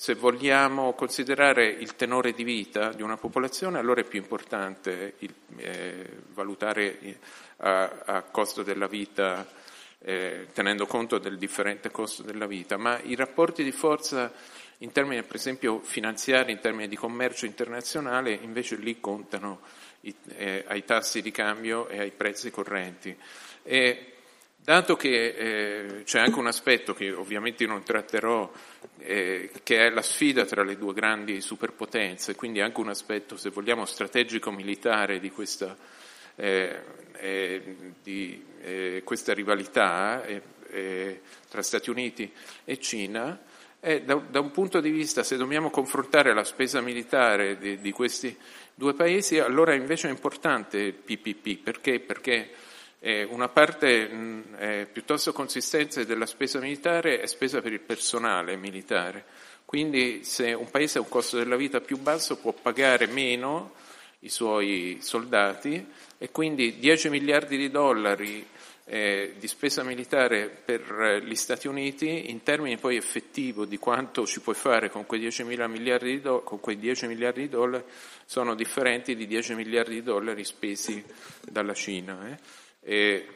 se vogliamo considerare il tenore di vita di una popolazione, allora è più importante il, eh, valutare a, a, costo della vita, eh, tenendo conto del differente costo della vita, ma i rapporti di forza in termini, per esempio, finanziari, in termini di commercio internazionale, invece lì contano i, eh, ai tassi di cambio e ai prezzi correnti. E, Dato che eh, c'è anche un aspetto che ovviamente non tratterò, eh, che è la sfida tra le due grandi superpotenze, quindi anche un aspetto, se vogliamo, strategico-militare di questa, eh, eh di, eh, questa rivalità eh, tra Stati Uniti e Cina, da, da, un punto di vista, se dobbiamo confrontare la spesa militare di, di questi due paesi, allora invece è importante il PPP. Perché? Perché eh, una parte mh, eh, piuttosto consistente della spesa militare è spesa per il personale militare, quindi se un paese ha un costo della vita più basso può pagare meno i suoi soldati e quindi 10 miliardi di dollari eh, di spesa militare per gli Stati Uniti in termini poi effettivo di quanto ci puoi fare con quei 10, miliardi di, do- quei 10 miliardi di dollari sono differenti di 10 miliardi di dollari spesi dalla Cina. Eh. E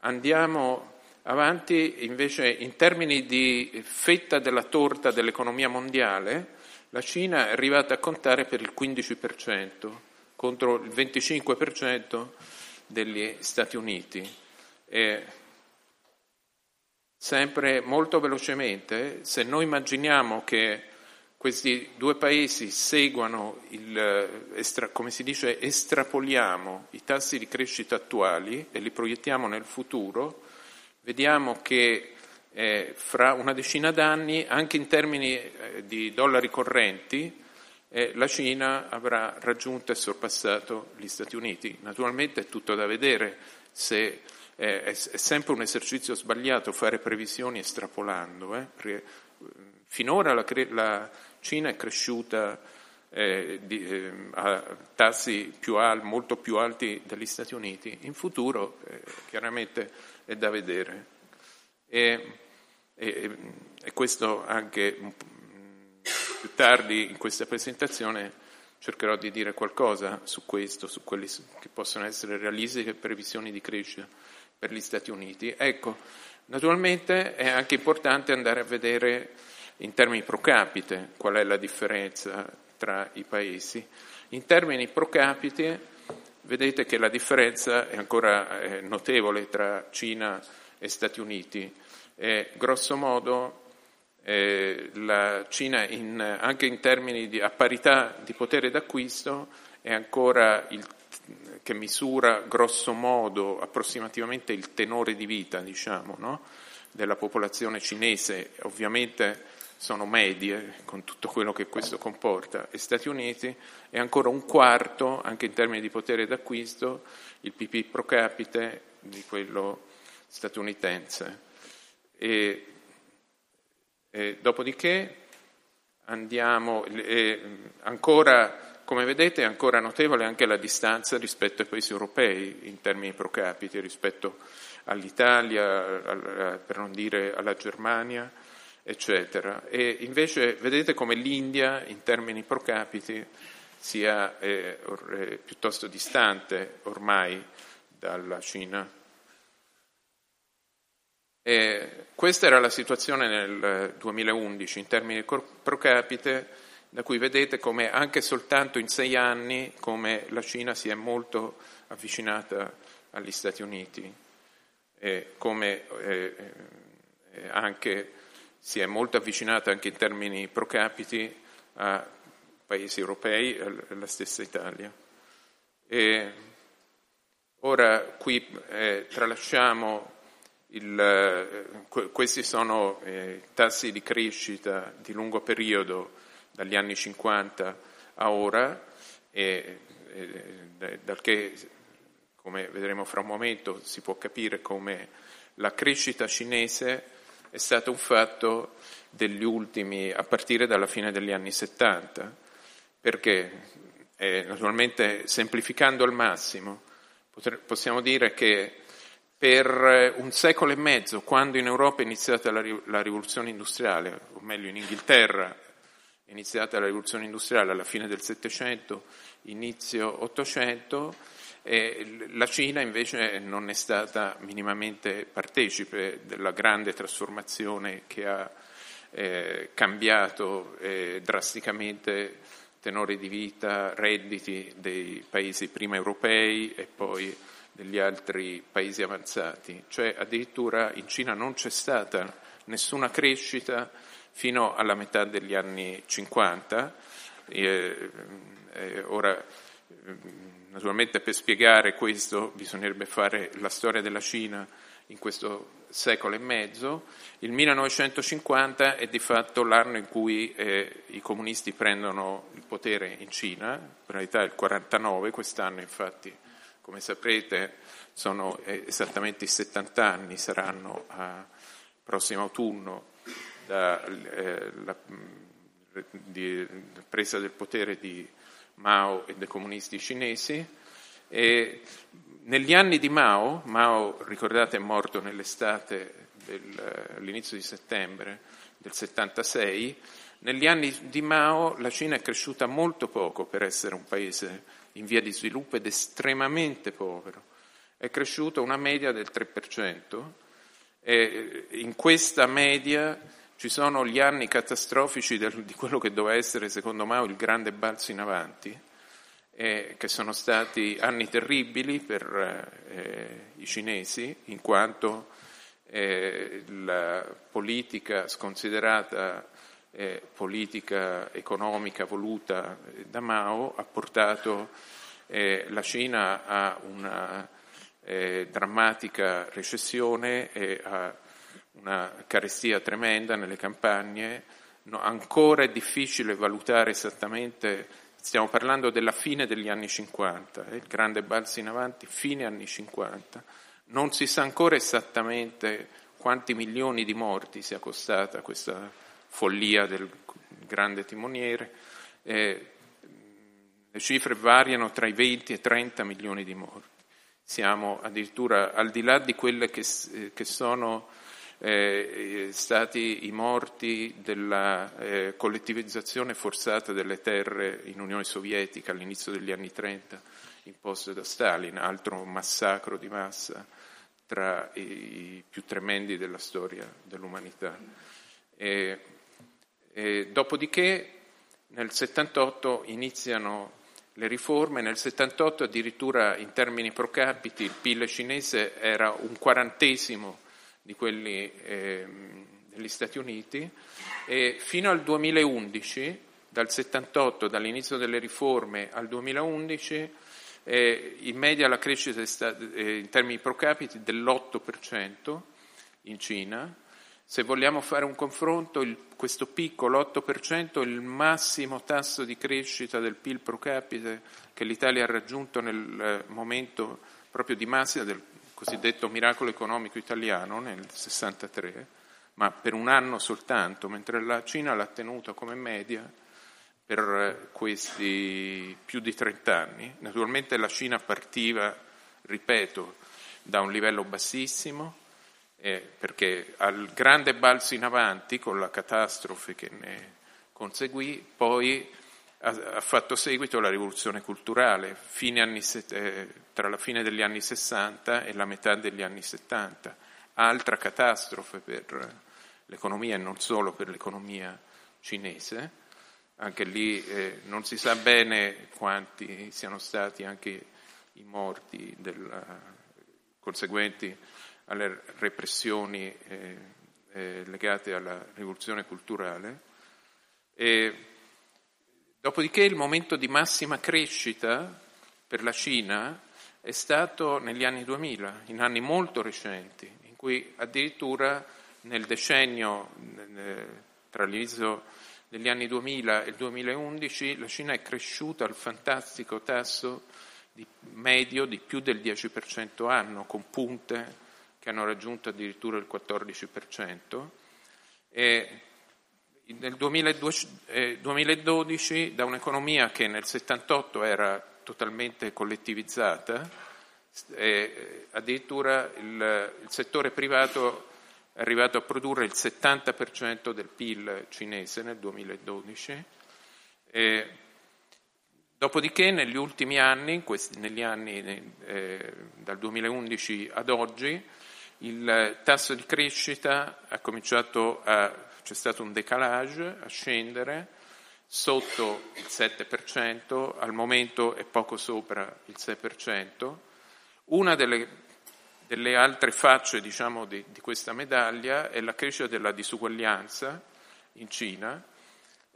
andiamo avanti invece in termini di fetta della torta dell'economia mondiale, la Cina è arrivata a contare per il 15% contro il 25% degli Stati Uniti. E sempre molto velocemente, se noi immaginiamo che questi due paesi seguano, il, estra, come si dice, estrapoliamo i tassi di crescita attuali e li proiettiamo nel futuro, vediamo che eh, fra una decina d'anni, anche in termini eh, di dollari correnti, eh, la Cina avrà raggiunto e sorpassato gli Stati Uniti. Naturalmente è tutto da vedere se è, è sempre un esercizio sbagliato fare previsioni estrapolando, eh, perché finora la, la Cina è cresciuta eh, di, eh, a tassi più al, molto più alti degli Stati Uniti, in futuro eh, chiaramente è da vedere. E, e, e questo anche più tardi in questa presentazione cercherò di dire qualcosa su questo, su quelle che possono essere realistiche previsioni di crescita per gli Stati Uniti. Ecco, naturalmente è anche importante andare a vedere in termini pro capite qual è la differenza tra i paesi. In termini pro capite vedete che la differenza è ancora eh, notevole tra Cina e Stati Uniti. Eh, grosso modo eh, la Cina in, anche in termini di a parità di potere d'acquisto è ancora il che misura grosso modo approssimativamente il tenore di vita diciamo, no? della popolazione cinese, ovviamente sono medie con tutto quello che questo comporta, e Stati Uniti è ancora un quarto, anche in termini di potere d'acquisto, il PP pro capite di quello statunitense. E, e dopodiché andiamo, e ancora, come vedete, è ancora notevole anche la distanza rispetto ai paesi europei in termini pro capite, rispetto all'Italia, per non dire alla Germania eccetera. E invece vedete come l'India in termini pro capite sia eh, or, eh, piuttosto distante ormai dalla Cina. E questa era la situazione nel 2011 in termini pro capite, da cui vedete come anche soltanto in sei anni la Cina si è molto avvicinata agli Stati Uniti e come eh, eh anche si è molto avvicinata anche in termini pro capite a paesi europei e alla stessa Italia. E ora qui eh, tralasciamo il, eh, questi sono eh, tassi di crescita di lungo periodo dagli anni 50 a ora, e, e, dal che, come vedremo fra un momento, si può capire come la crescita cinese è stato un fatto degli ultimi, a partire dalla fine degli anni 70, perché eh, naturalmente semplificando al massimo possiamo dire che per un secolo e mezzo, quando in Europa è iniziata la, la rivoluzione industriale, o meglio in Inghilterra è iniziata la rivoluzione industriale alla fine del Settecento, inizio Ottocento, la Cina invece non è stata minimamente partecipe della grande trasformazione che ha eh, cambiato eh, drasticamente tenore di vita, redditi dei paesi prima europei e poi degli altri paesi avanzati. Cioè addirittura in Cina non c'è stata nessuna crescita fino alla metà degli anni 50. Eh, eh, ora, naturalmente per spiegare questo bisognerebbe fare la storia della Cina in questo secolo e mezzo. Il 1950 è di fatto l'anno in cui eh, i comunisti prendono il potere in Cina, in realtà è il 49, quest'anno infatti, come saprete, sono eh, esattamente i 70 anni, saranno a prossimo autunno dalla eh, presa del potere di Mao e dei comunisti cinesi. E negli anni di Mao, Mao ricordate è morto nell'estate all'inizio di settembre del 76, negli anni di Mao la Cina è cresciuta molto poco per essere un paese in via di sviluppo ed estremamente povero. È cresciuta una media del 3% e in questa media ci sono gli anni catastrofici del, di quello che doveva essere, secondo Mao, il grande balzo in avanti, eh, che sono stati anni terribili per eh, i cinesi, in quanto eh, la politica sconsiderata eh, politica economica voluta da Mao ha portato eh, la Cina a una eh, drammatica recessione e a una carestia tremenda nelle campagne. No, ancora è difficile valutare esattamente, stiamo parlando della fine degli anni 50, eh, il grande balzo in avanti, fine anni 50. Non si sa ancora esattamente quanti milioni di morti sia costata questa follia del grande timoniere. Eh, le cifre variano tra i 20 e i 30 milioni di morti. Siamo addirittura al di là di quelle che, eh, che sono eh, stati i morti della eh, collettivizzazione forzata delle terre in Unione Sovietica all'inizio degli anni 30 imposte da Stalin, altro massacro di massa tra i più tremendi della storia dell'umanità. E, e dopodiché nel 78 iniziano le riforme, nel 78 addirittura in termini pro capite il PIL cinese era un quarantesimo di quelli eh, degli Stati Uniti e fino al 2011, dal 78, dall'inizio delle riforme al 2011, eh, in media la crescita è stata eh, in termini pro capite dell'8% in Cina. Se vogliamo fare un confronto, il, questo piccolo 8% è il massimo tasso di crescita del PIL pro capite che l'Italia ha raggiunto nel eh, momento proprio di massima del cosiddetto miracolo economico italiano nel 63, ma per un anno soltanto, mentre la Cina l'ha tenuto come media per questi più di 30 anni. Naturalmente la Cina partiva, ripeto, da un livello bassissimo, eh, perché al grande balzo in avanti, con la catastrofe che ne conseguì, poi ha, fatto seguito la rivoluzione culturale anni, eh, tra la fine degli anni 60 e la metà degli anni 70, altra catastrofe per l'economia e non solo per l'economia cinese. Anche lì eh, non si sa bene quanti siano stati anche i morti del, conseguenti alle repressioni eh, eh, legate alla rivoluzione culturale. E, Dopodiché il momento di massima crescita per la Cina è stato negli anni 2000, in anni molto recenti, in cui addirittura nel decennio tra l'inizio degli anni 2000 e il 2011 la Cina è cresciuta al fantastico tasso di medio di più del 10% anno, con punte che hanno raggiunto addirittura il 14%. E nel 2012 eh, da un'economia che nel 78 era totalmente collettivizzata, eh, addirittura il, il, settore privato è arrivato a produrre il 70% del PIL cinese nel 2012. E dopodiché negli ultimi anni, questi, negli anni eh, dal 2011 ad oggi, il tasso di crescita ha cominciato a, c'è stato un decalage a scendere sotto il 7%, al momento è poco sopra il 6%. Una delle delle altre facce diciamo, di, di, questa medaglia è la crescita della disuguaglianza in Cina.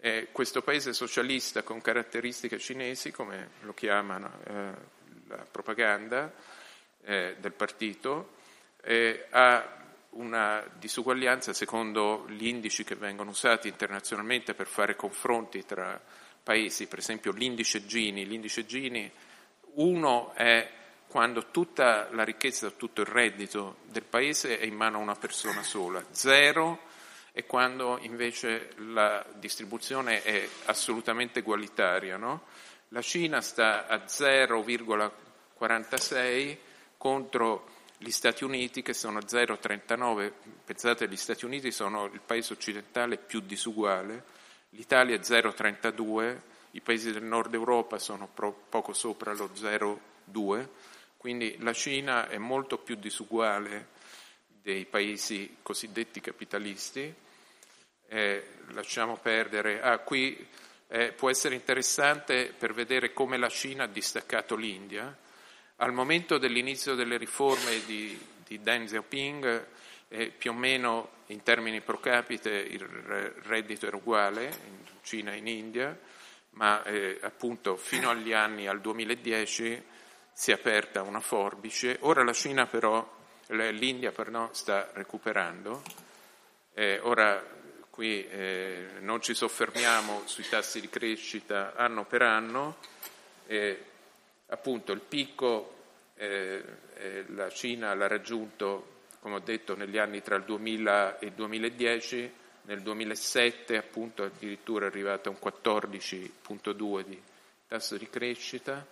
Eh, questo paese socialista con caratteristiche cinesi, come lo chiamano eh, la propaganda eh, del partito, eh, ha una disuguaglianza secondo gli indici che vengono usati internazionalmente per fare confronti tra paesi, per esempio l'indice Gini. L'indice Gini, uno è quando tutta la ricchezza, tutto il reddito del paese è in mano a una persona sola. Zero è quando invece la distribuzione è assolutamente egualitaria. No? La Cina sta a 0,46 contro gli Stati Uniti che sono a 0,39. Pensate, gli Stati Uniti sono il paese occidentale più disuguale, l'Italia è 0,32, i paesi del nord Europa sono poco sopra lo 0,2 quindi la Cina è molto più disuguale dei paesi cosiddetti capitalisti. Eh, lasciamo perdere. Ah, qui eh, può essere interessante per vedere come la Cina ha distaccato l'India. Al momento dell'inizio delle riforme di, di Deng Xiaoping, eh, più o meno in termini pro capite il reddito era uguale in Cina e in India, ma eh, appunto fino agli anni al 2010 si è aperta una forbice, ora la Cina però, l'India però sta recuperando, eh, ora qui eh, non ci soffermiamo sui tassi di crescita anno per anno, eh, appunto il picco eh, eh, la Cina l'ha raggiunto, come ho detto, negli anni tra il 2000 e il 2010, nel 2007 appunto addirittura è arrivata a un 14.2 di tasso di crescita.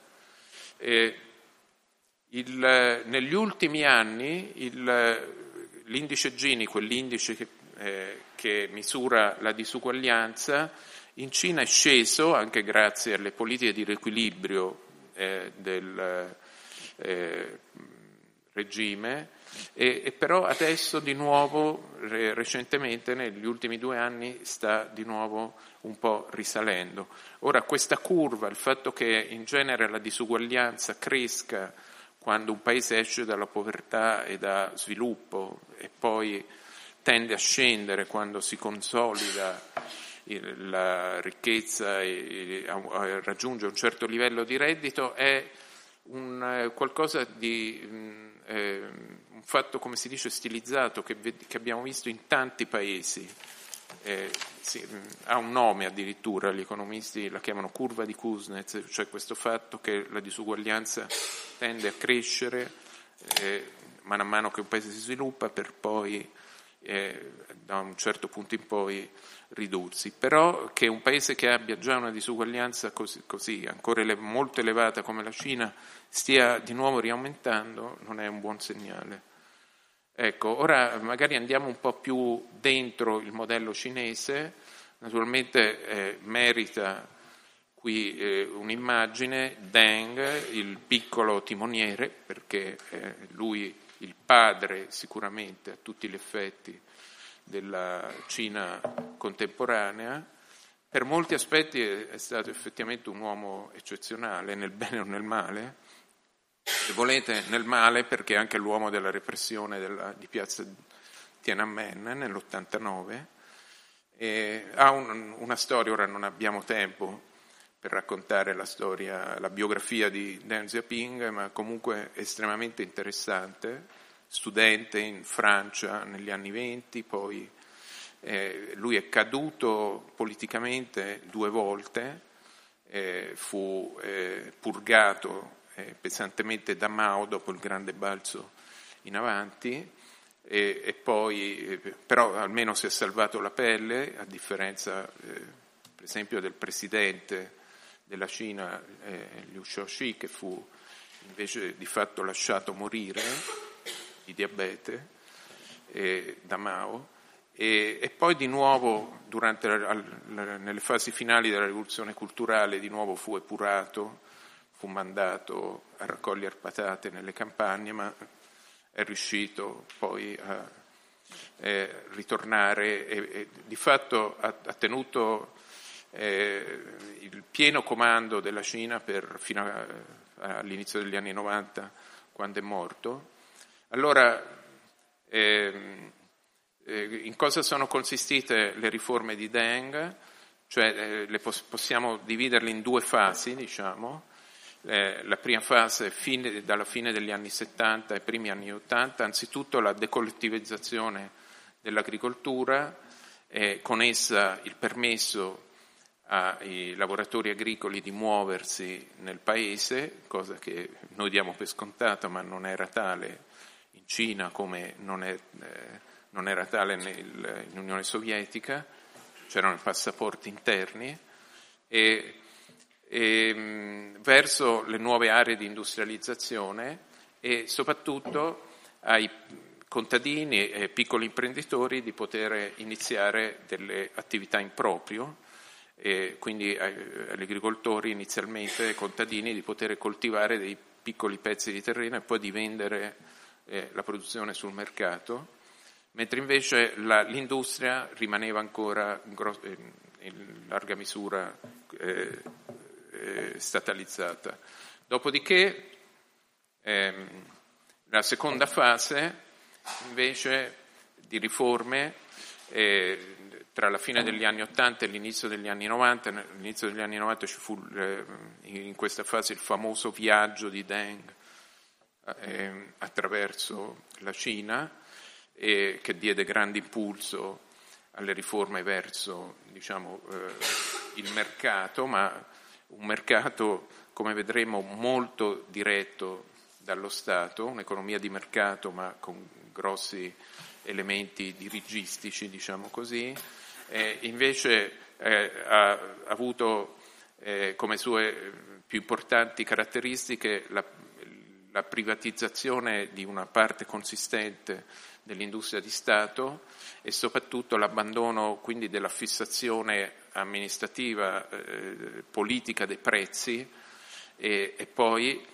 Il, negli ultimi anni il, l'indice Gini, quell'indice che, eh, che, misura la disuguaglianza, in Cina è sceso anche grazie alle politiche di riequilibrio eh, del eh, regime, e, e, però adesso di nuovo, re, recentemente, negli ultimi due anni, sta di nuovo un po' risalendo. Ora questa curva, il fatto che in genere la disuguaglianza cresca quando un paese esce dalla povertà e da sviluppo e poi tende a scendere quando si consolida la ricchezza e raggiunge un certo livello di reddito è un, qualcosa di eh, un fatto, come si dice, stilizzato che, che abbiamo visto in tanti paesi. Eh, sì, ha un nome addirittura, gli economisti la chiamano curva di Kuznets, cioè questo fatto che la disuguaglianza tende a crescere eh, man mano che un paese si sviluppa per poi eh, da un certo punto in poi ridursi. Però che un paese che abbia già una disuguaglianza così, così ancora ele- molto elevata come la Cina stia di nuovo riaumentando non è un buon segnale. Ecco, ora magari andiamo un po' più dentro il modello cinese, naturalmente eh, merita qui eh, un'immagine, Deng, il piccolo timoniere, perché eh, lui il padre sicuramente a tutti gli effetti della Cina contemporanea, per molti aspetti è stato effettivamente un uomo eccezionale, nel bene o nel male, se volete nel male perché è anche l'uomo della repressione della, di piazza Tiananmen nell'89. E ha un, una storia, ora non abbiamo tempo per raccontare la storia, la biografia di Deng Xiaoping, ma comunque estremamente interessante, studente in Francia negli anni venti, poi eh, lui è caduto politicamente due volte, eh, fu eh, purgato eh, pesantemente da Mao dopo il grande balzo in avanti, e, e poi, eh, però almeno si è salvato la pelle, a differenza eh, per esempio del presidente della Cina, eh, Liu Xiaoxi, che fu invece di fatto lasciato morire di diabete. e da Mao, e, e poi di nuovo durante la, la, nelle fasi finali della rivoluzione culturale di nuovo fu epurato, fu mandato a raccogliere patate nelle campagne, ma è riuscito poi a eh, ritornare e, e, di fatto ha, ha tenuto eh, il pieno comando della Cina per, fino a, all'inizio degli anni 90 quando è morto. Allora, ehm, eh, in cosa sono consistite le riforme di Deng? Cioè, eh, pos- possiamo dividerle in due fasi, diciamo. Eh, la prima fase fine, dalla fine degli anni 70 ai primi anni 80, anzitutto la decollettivizzazione dell'agricoltura, eh, con essa il permesso ai lavoratori agricoli di muoversi nel paese, cosa che noi diamo per scontato ma non era tale in Cina come non, è, eh, non era tale nel, in Unione Sovietica, c'erano i passaporti interni e, e verso le nuove aree di industrializzazione e soprattutto ai contadini e piccoli imprenditori di poter iniziare delle attività in proprio e quindi agli agricoltori inizialmente, ai contadini, di poter coltivare dei piccoli pezzi di terreno e poi di vendere eh, la produzione sul mercato, mentre invece la, l'industria rimaneva ancora in, gros- in larga misura eh, eh, statalizzata. Dopodiché ehm, la seconda fase invece di riforme eh, tra la fine degli anni 80 e l'inizio degli anni 90, all'inizio degli anni 90 ci fu eh, in questa fase il famoso viaggio di Deng eh, attraverso la Cina che diede grande impulso alle riforme verso diciamo, eh, il mercato, ma un mercato, come vedremo, molto diretto dallo Stato, un'economia di mercato ma con grossi elementi dirigistici, diciamo così, eh, invece eh, ha avuto eh, come sue più importanti caratteristiche la, la, privatizzazione di una parte consistente dell'industria di Stato e soprattutto l'abbandono quindi della fissazione amministrativa eh, politica dei prezzi. E, e poi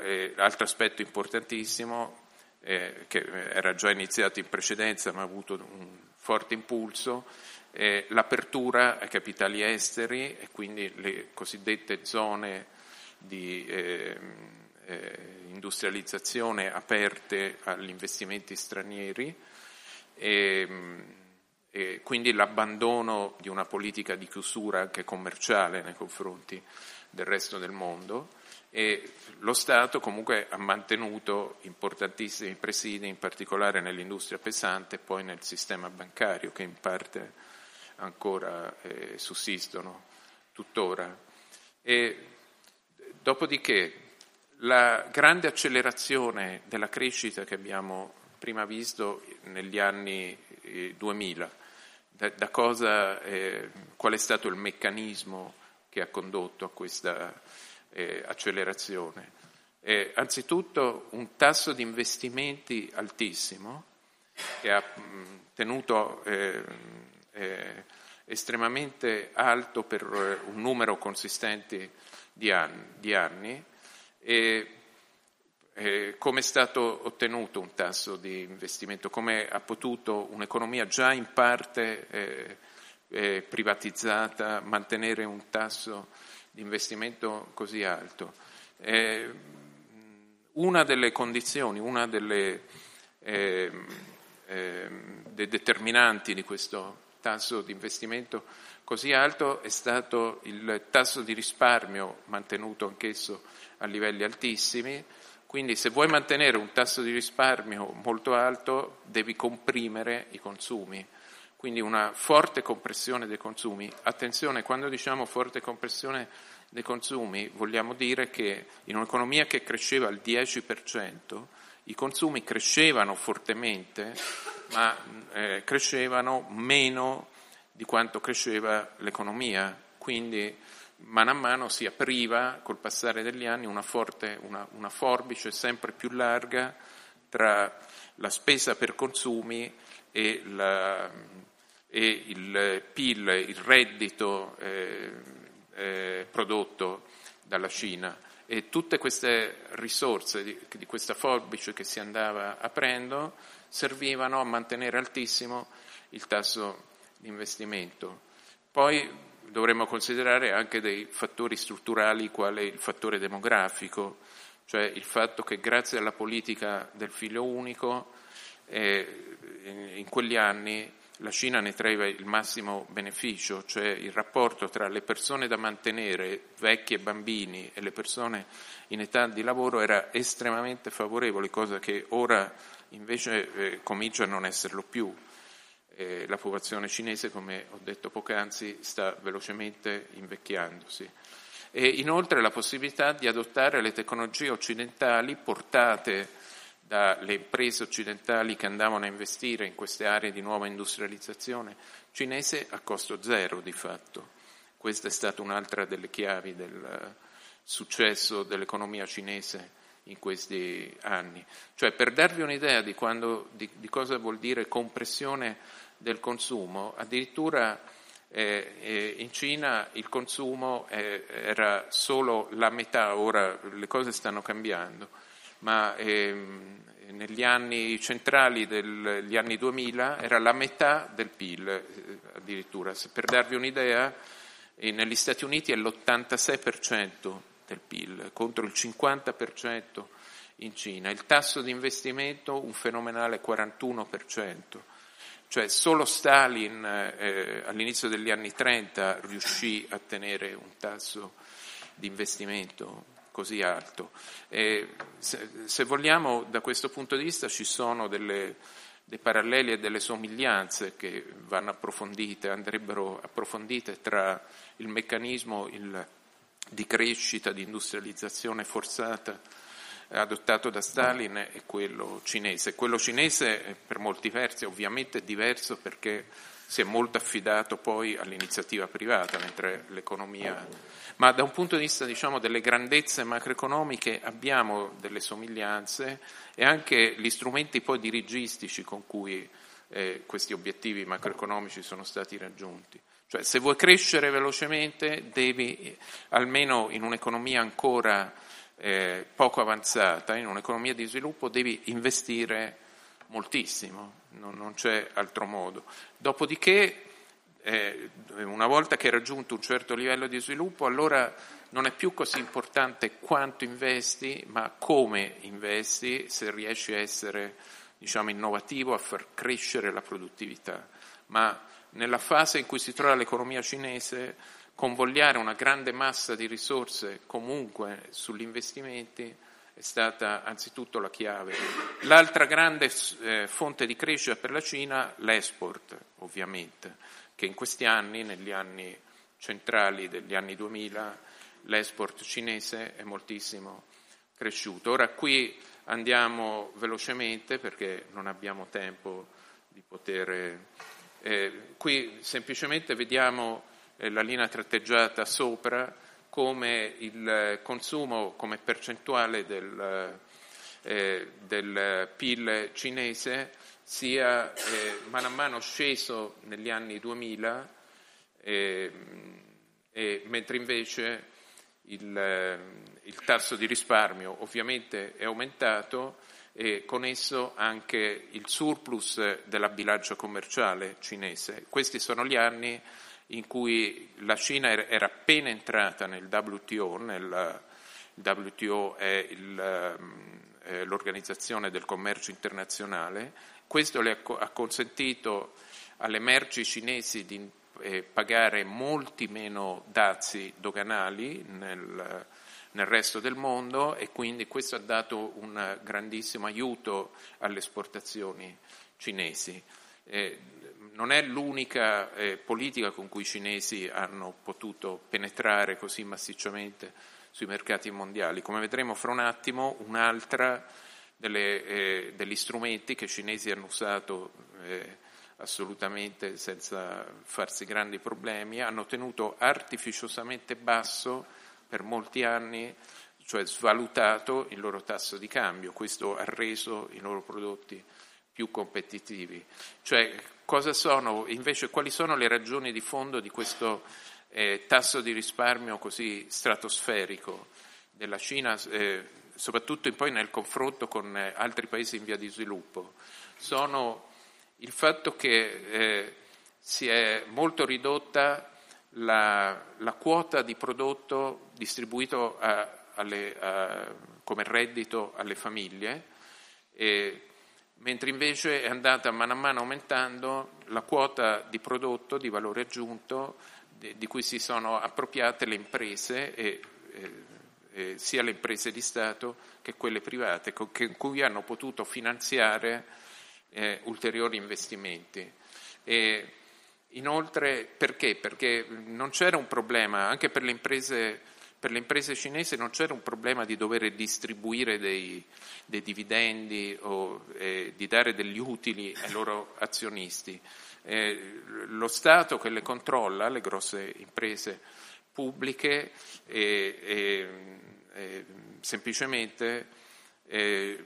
eh, l'altro aspetto importantissimo eh, che era già iniziato in precedenza ma ha avuto un forte impulso eh, l'apertura ai capitali esteri e quindi le cosiddette zone di eh, eh, industrializzazione aperte agli investimenti stranieri e, e, quindi l'abbandono di una politica di chiusura anche commerciale nei confronti del resto del mondo. E lo Stato comunque ha mantenuto importantissimi presidi, in particolare nell'industria pesante e poi nel sistema bancario che in parte ancora eh, sussistono tuttora. E, dopodiché la grande accelerazione della crescita che abbiamo prima visto negli anni eh, 2000, da, da cosa, eh, qual è stato il meccanismo che ha condotto a questa eh, accelerazione? anzitutto un tasso di investimenti altissimo che ha mh, tenuto eh, eh, estremamente alto per eh, un numero consistente di anni, di anni e eh, come è stato ottenuto un tasso di investimento, come ha potuto un'economia già in parte eh, eh, privatizzata mantenere un tasso di investimento così alto. Eh, una delle condizioni, una delle ehm, ehm, dei determinanti di questo tasso di investimento così alto è stato il tasso di risparmio mantenuto anch'esso a livelli altissimi, quindi se vuoi mantenere un tasso di risparmio molto alto devi comprimere i consumi, quindi una forte compressione dei consumi. Attenzione, quando diciamo forte compressione dei consumi vogliamo dire che in un'economia che cresceva al 10%, i consumi crescevano fortemente, ma eh, crescevano meno di quanto cresceva l'economia, quindi mano a mano si apriva col passare degli anni una, forte, una, una forbice sempre più larga tra la spesa per consumi e, la, e il PIL, il reddito eh, eh, prodotto dalla Cina. E tutte queste risorse di, di questa forbice che si andava aprendo servivano a mantenere altissimo il tasso di investimento. Poi dovremmo considerare anche dei fattori strutturali quale il fattore demografico, cioè il fatto che grazie alla politica del figlio unico eh, in quegli anni la Cina ne traeva il massimo beneficio, cioè il rapporto tra le persone da mantenere, vecchi e bambini, e le persone in età di lavoro era estremamente favorevole, cosa che ora invece eh, comincia a non esserlo più. Eh, la popolazione cinese, come ho detto poc'anzi, sta velocemente invecchiandosi. E inoltre la possibilità di adottare le tecnologie occidentali portate dalle imprese occidentali che andavano a investire in queste aree di nuova industrializzazione cinese a costo zero di fatto. Questa è stata un'altra delle chiavi del successo dell'economia cinese in questi anni. Cioè, per darvi un'idea di, quando, di, di cosa vuol dire compressione del consumo, addirittura eh, eh, in Cina il consumo eh, era solo la metà, ora le cose stanno cambiando ma ehm, negli anni centrali degli anni 2000 era la metà del PIL eh, addirittura. Se per darvi un'idea, eh, negli Stati Uniti è l'86% del PIL contro il 50% in Cina. Il tasso di investimento un fenomenale 41%. Cioè solo Stalin eh, all'inizio degli anni 30 riuscì a tenere un tasso di investimento così alto. Se, se, vogliamo, da questo punto di vista ci sono delle, dei paralleli e delle somiglianze che vanno approfondite, andrebbero approfondite tra il meccanismo il, di crescita, di industrializzazione forzata adottato da Stalin e quello cinese. Quello cinese per molti versi ovviamente è diverso perché si è molto affidato poi all'iniziativa privata, mentre l'economia... Ma da un punto di vista diciamo, delle grandezze macroeconomiche abbiamo delle somiglianze e anche gli strumenti poi dirigistici con cui eh, questi obiettivi macroeconomici sono stati raggiunti. Cioè se vuoi crescere velocemente devi, almeno in un'economia ancora eh, poco avanzata, in un'economia di sviluppo, devi investire moltissimo, non, non c'è altro modo. Dopodiché, eh, una volta che hai raggiunto un certo livello di sviluppo, allora non è più così importante quanto investi, ma come investi, se riesci a essere diciamo, innovativo, a far crescere la produttività. Ma nella fase in cui si trova l'economia cinese, convogliare una grande massa di risorse comunque sugli investimenti è stata anzitutto la chiave. L'altra grande eh, fonte di crescita per la Cina, l'export, ovviamente, che in questi anni, negli anni centrali degli anni 2000, l'export cinese è moltissimo cresciuto. Ora qui andiamo velocemente perché non abbiamo tempo di poter. Eh, qui semplicemente vediamo eh, la linea tratteggiata sopra come il consumo come percentuale del, eh, del PIL cinese sia eh, mano a mano sceso negli anni 2000, eh, mentre invece il, il, tasso di risparmio ovviamente è aumentato e con esso anche il surplus della bilancia commerciale cinese. Questi sono gli anni in cui la Cina era appena entrata nel WTO, nel, WTO è il, eh, l'organizzazione del commercio internazionale, questo le ha consentito alle merci cinesi di eh, pagare molti meno dazi doganali nel, nel resto del mondo e quindi questo ha dato un grandissimo aiuto alle esportazioni cinesi. Eh, non è l'unica eh, politica con cui i cinesi hanno potuto penetrare così massicciamente sui mercati mondiali. Come vedremo fra un attimo, un'altra delle, eh, degli strumenti che i cinesi hanno usato eh, assolutamente senza farsi grandi problemi, hanno tenuto artificiosamente basso per molti anni, cioè svalutato il loro tasso di cambio. Questo ha reso i loro prodotti più competitivi. Cioè, sono, invece, quali sono le ragioni di fondo di questo eh, tasso di risparmio così stratosferico della Cina, eh, soprattutto poi nel confronto con eh, altri paesi in via di sviluppo? Sono il fatto che eh, si è molto ridotta la, la quota di prodotto distribuito a, alle, a, come reddito alle famiglie, e, mentre invece è andata man mano aumentando la quota di prodotto di valore aggiunto di, cui si sono appropriate le imprese, e, e, sia le imprese di Stato che quelle private, con cui hanno potuto finanziare eh, ulteriori investimenti. E, Inoltre, perché? Perché non c'era un problema, anche per le imprese, per le imprese cinesi non c'era un problema di dover distribuire dei, dei dividendi o eh, di dare degli utili ai loro azionisti. Eh, lo Stato che le controlla, le grosse imprese pubbliche, eh, semplicemente eh,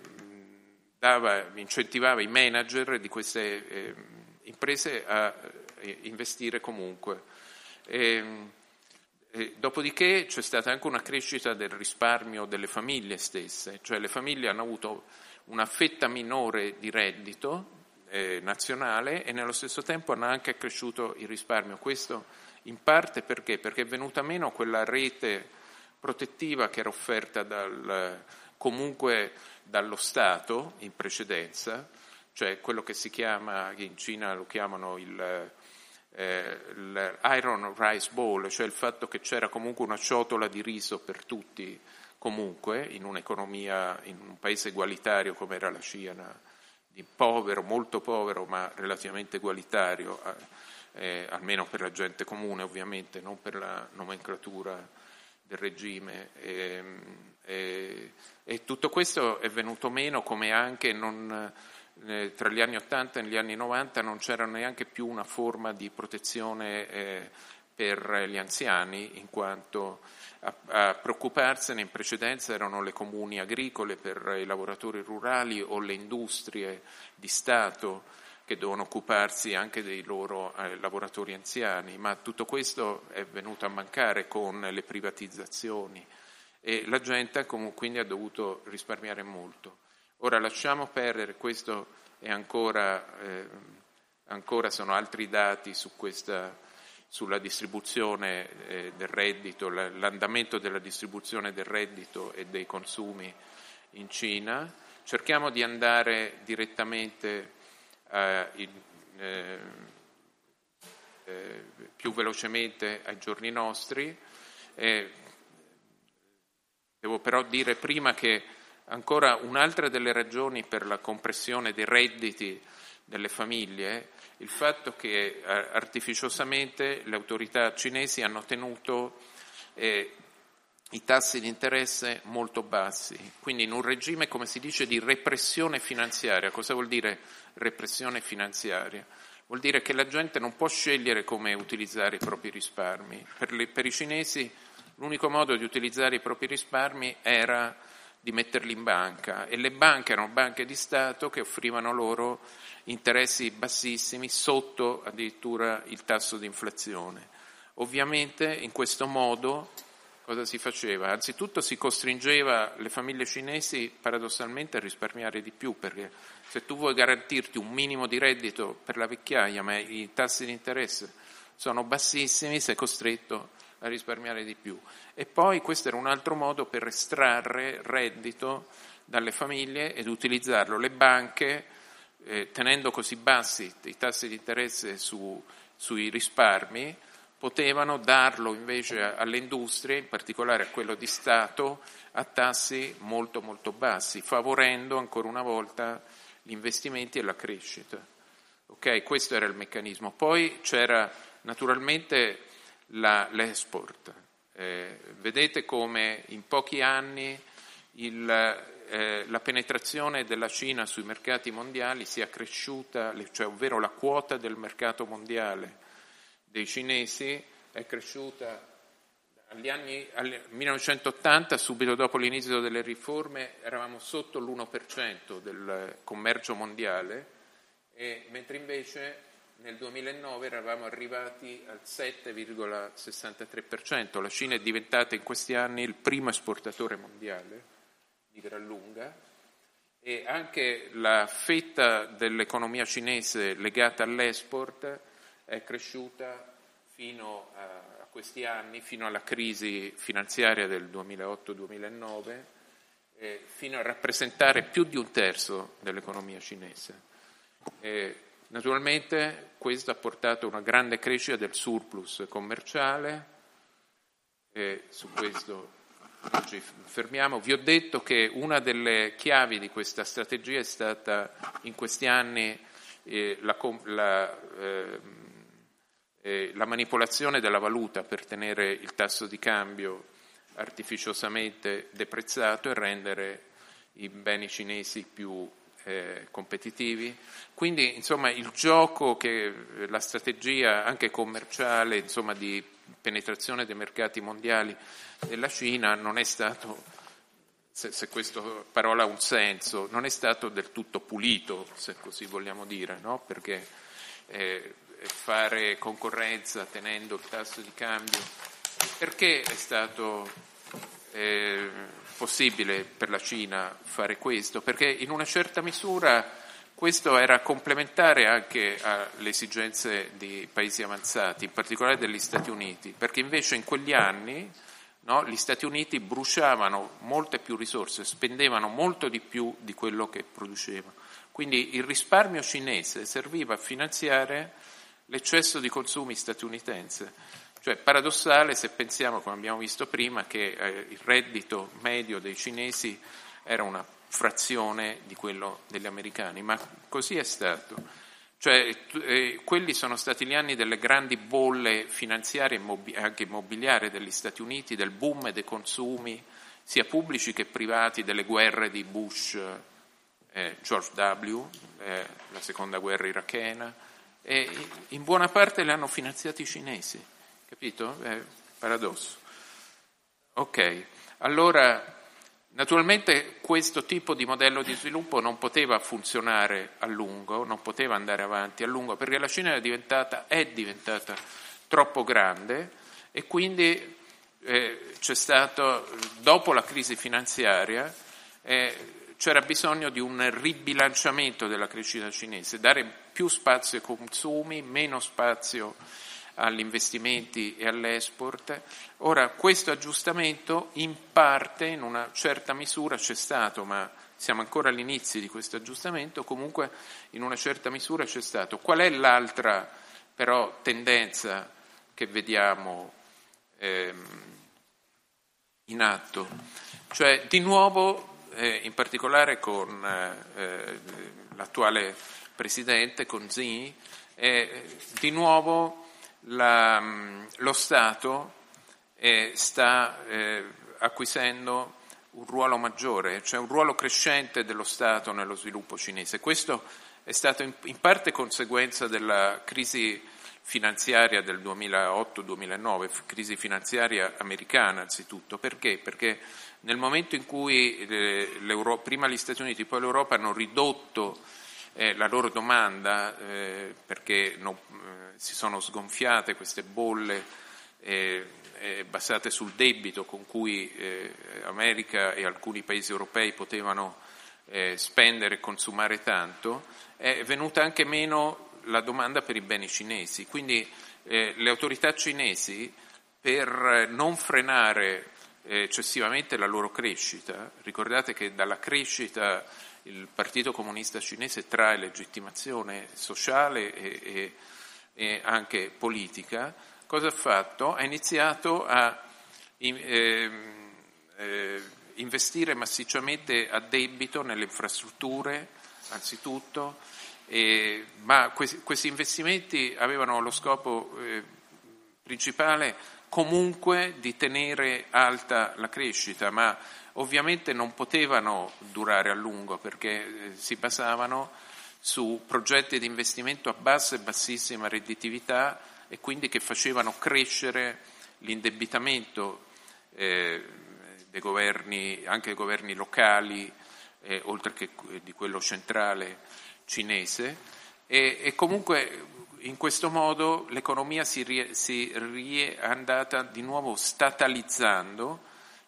dava, incentivava i manager di queste eh, imprese a investire comunque. Dopodiché c'è stata anche una crescita del risparmio delle famiglie stesse, cioè le famiglie hanno avuto una fetta minore di reddito eh, nazionale e nello stesso tempo hanno anche cresciuto il risparmio. Questo in parte perché? Perché è venuta meno quella rete protettiva che era offerta dal, comunque dallo Stato in precedenza, cioè quello che si chiama, in Cina lo chiamano il eh, l'Iron Rice Bowl, cioè il fatto che c'era comunque una ciotola di riso per tutti comunque in un'economia, in un paese egualitario come era la Cina, di povero, molto povero ma relativamente egualitario, eh, almeno per la gente comune ovviamente, non per la nomenclatura del regime. E, e, e tutto questo è venuto meno come anche non tra gli anni 80 e gli anni 90 non c'era neanche più una forma di protezione eh, per gli anziani, in quanto a, preoccuparsene in precedenza erano le comuni agricole per i lavoratori rurali o le industrie di Stato che dovevano occuparsi anche dei loro eh, lavoratori anziani, ma tutto questo è venuto a mancare con le privatizzazioni e la gente quindi ha dovuto risparmiare molto. Ora lasciamo perdere, questo è ancora, eh, ancora sono altri dati su questa, sulla distribuzione eh, del reddito, l'andamento della distribuzione del reddito e dei consumi in Cina. Cerchiamo di andare direttamente eh, in, eh, più velocemente ai giorni nostri. devo però dire prima che Ancora un'altra delle ragioni per la compressione dei redditi delle famiglie il fatto che eh, artificiosamente le autorità cinesi hanno tenuto eh, i tassi di interesse molto bassi, quindi in un regime, come si dice, di repressione finanziaria. Cosa vuol dire repressione finanziaria? Vuol dire che la gente non può scegliere come utilizzare i propri risparmi. Per, le, per i cinesi l'unico modo di utilizzare i propri risparmi era di metterli in banca e le banche erano banche di Stato che offrivano loro interessi bassissimi sotto addirittura il tasso di inflazione. Ovviamente in questo modo cosa si faceva? Anzitutto si costringeva le famiglie cinesi paradossalmente a risparmiare di più perché se tu vuoi garantirti un minimo di reddito per la vecchiaia ma i tassi di interesse sono bassissimi sei costretto risparmiare di più. E poi questo era un altro modo per estrarre reddito dalle famiglie ed utilizzarlo. Le banche, eh, tenendo così bassi i tassi di interesse su, sui risparmi, potevano darlo invece alle industrie, in particolare a quello di Stato, a tassi molto molto bassi, favorendo ancora una volta gli investimenti e la crescita. Okay, questo era il meccanismo. Poi c'era naturalmente la, l'export. Eh, vedete come in pochi anni il, eh, la penetrazione della Cina sui mercati mondiali sia cresciuta, cioè, ovvero la quota del mercato mondiale dei cinesi è cresciuta agli anni al 1980, subito dopo l'inizio delle riforme, eravamo sotto l'1% del commercio mondiale mentre invece nel 2009 eravamo arrivati al 7,63%. La Cina è diventata in questi anni il primo esportatore mondiale di gran lunga e anche la fetta dell'economia cinese legata all'export è cresciuta fino a, questi anni, fino alla crisi finanziaria del 2008-2009, eh, fino a rappresentare più di un terzo dell'economia cinese. Eh, naturalmente questo ha portato a una grande crescita del surplus commerciale, e su questo Oggi fermiamo. Vi ho detto che una delle chiavi di questa strategia è stata in questi anni eh, la, la, eh, eh, la, manipolazione della valuta per tenere il tasso di cambio artificiosamente deprezzato e rendere i beni cinesi più eh, competitivi. Quindi, insomma, il gioco che la strategia anche commerciale, insomma, di penetrazione dei mercati mondiali della Cina non è stato, se, se questa parola ha un senso, non è stato del tutto pulito, se così vogliamo dire, no? perché eh, fare concorrenza tenendo il tasso di cambio, perché è stato eh, possibile per la Cina fare questo? Perché in una certa misura questo era complementare anche alle esigenze di paesi avanzati, in particolare degli Stati Uniti, perché invece in quegli anni no, gli Stati Uniti bruciavano molte più risorse, spendevano molto di più di quello che producevano. Quindi il risparmio cinese serviva a finanziare l'eccesso di consumi statunitense. Cioè paradossale se pensiamo, come abbiamo visto prima, che eh, il reddito medio dei cinesi era una frazione di quello degli americani, ma così è stato. Cioè, eh, quelli sono stati gli anni delle grandi bolle finanziarie e anche immobiliari degli Stati Uniti, del boom dei consumi, sia pubblici che privati, delle guerre di Bush, eh, George W., eh, la seconda guerra irachena, e in buona parte le hanno finanziati i cinesi, capito? paradosso. Ok, allora Naturalmente questo tipo di modello di sviluppo non poteva funzionare a lungo, non poteva andare avanti a lungo, perché la Cina è diventata, è diventata troppo grande e quindi eh, c'è stato, dopo la crisi finanziaria, eh, c'era bisogno di un ribilanciamento della crescita cinese, dare più spazio ai consumi, meno spazio agli investimenti e all'export. Ora, questo aggiustamento in parte, in una certa misura, c'è stato, ma siamo ancora all'inizio di questo aggiustamento, comunque in una certa misura c'è stato. Qual è l'altra però tendenza che vediamo ehm, in atto? Cioè, di nuovo, eh, in particolare con eh, l'attuale Presidente, con Xi, eh, di nuovo la, mm, lo Stato eh, sta eh, acquisendo un ruolo maggiore, cioè un ruolo crescente dello Stato nello sviluppo cinese. Questo è stato in, in parte conseguenza della crisi finanziaria del 2008-2009, crisi finanziaria americana anzitutto. Perché? Perché nel momento in cui eh, prima gli Stati Uniti poi l'Europa hanno ridotto eh, la loro domanda eh, perché non, eh, si sono sgonfiate queste bolle eh, eh, basate sul debito con cui America e alcuni paesi europei potevano spendere e consumare tanto, è venuta anche meno la domanda per i beni cinesi. Quindi le autorità cinesi per non frenare eccessivamente la loro crescita, ricordate che dalla crescita il Partito Comunista Cinese trae legittimazione sociale e, e, e anche politica, cosa ha fatto? Ha iniziato a eh, eh, investire massicciamente a debito nelle infrastrutture, anzitutto, eh, ma questi, questi, investimenti avevano lo scopo eh, principale comunque di tenere alta la crescita, ma ovviamente non potevano durare a lungo perché eh, si basavano su progetti di investimento a bassa e bassissima redditività e quindi che facevano crescere l'indebitamento eh, dei governi, anche dei governi locali, eh, oltre che di quello centrale cinese, E, e comunque in questo modo l'economia si, rie, si è andata di nuovo statalizzando,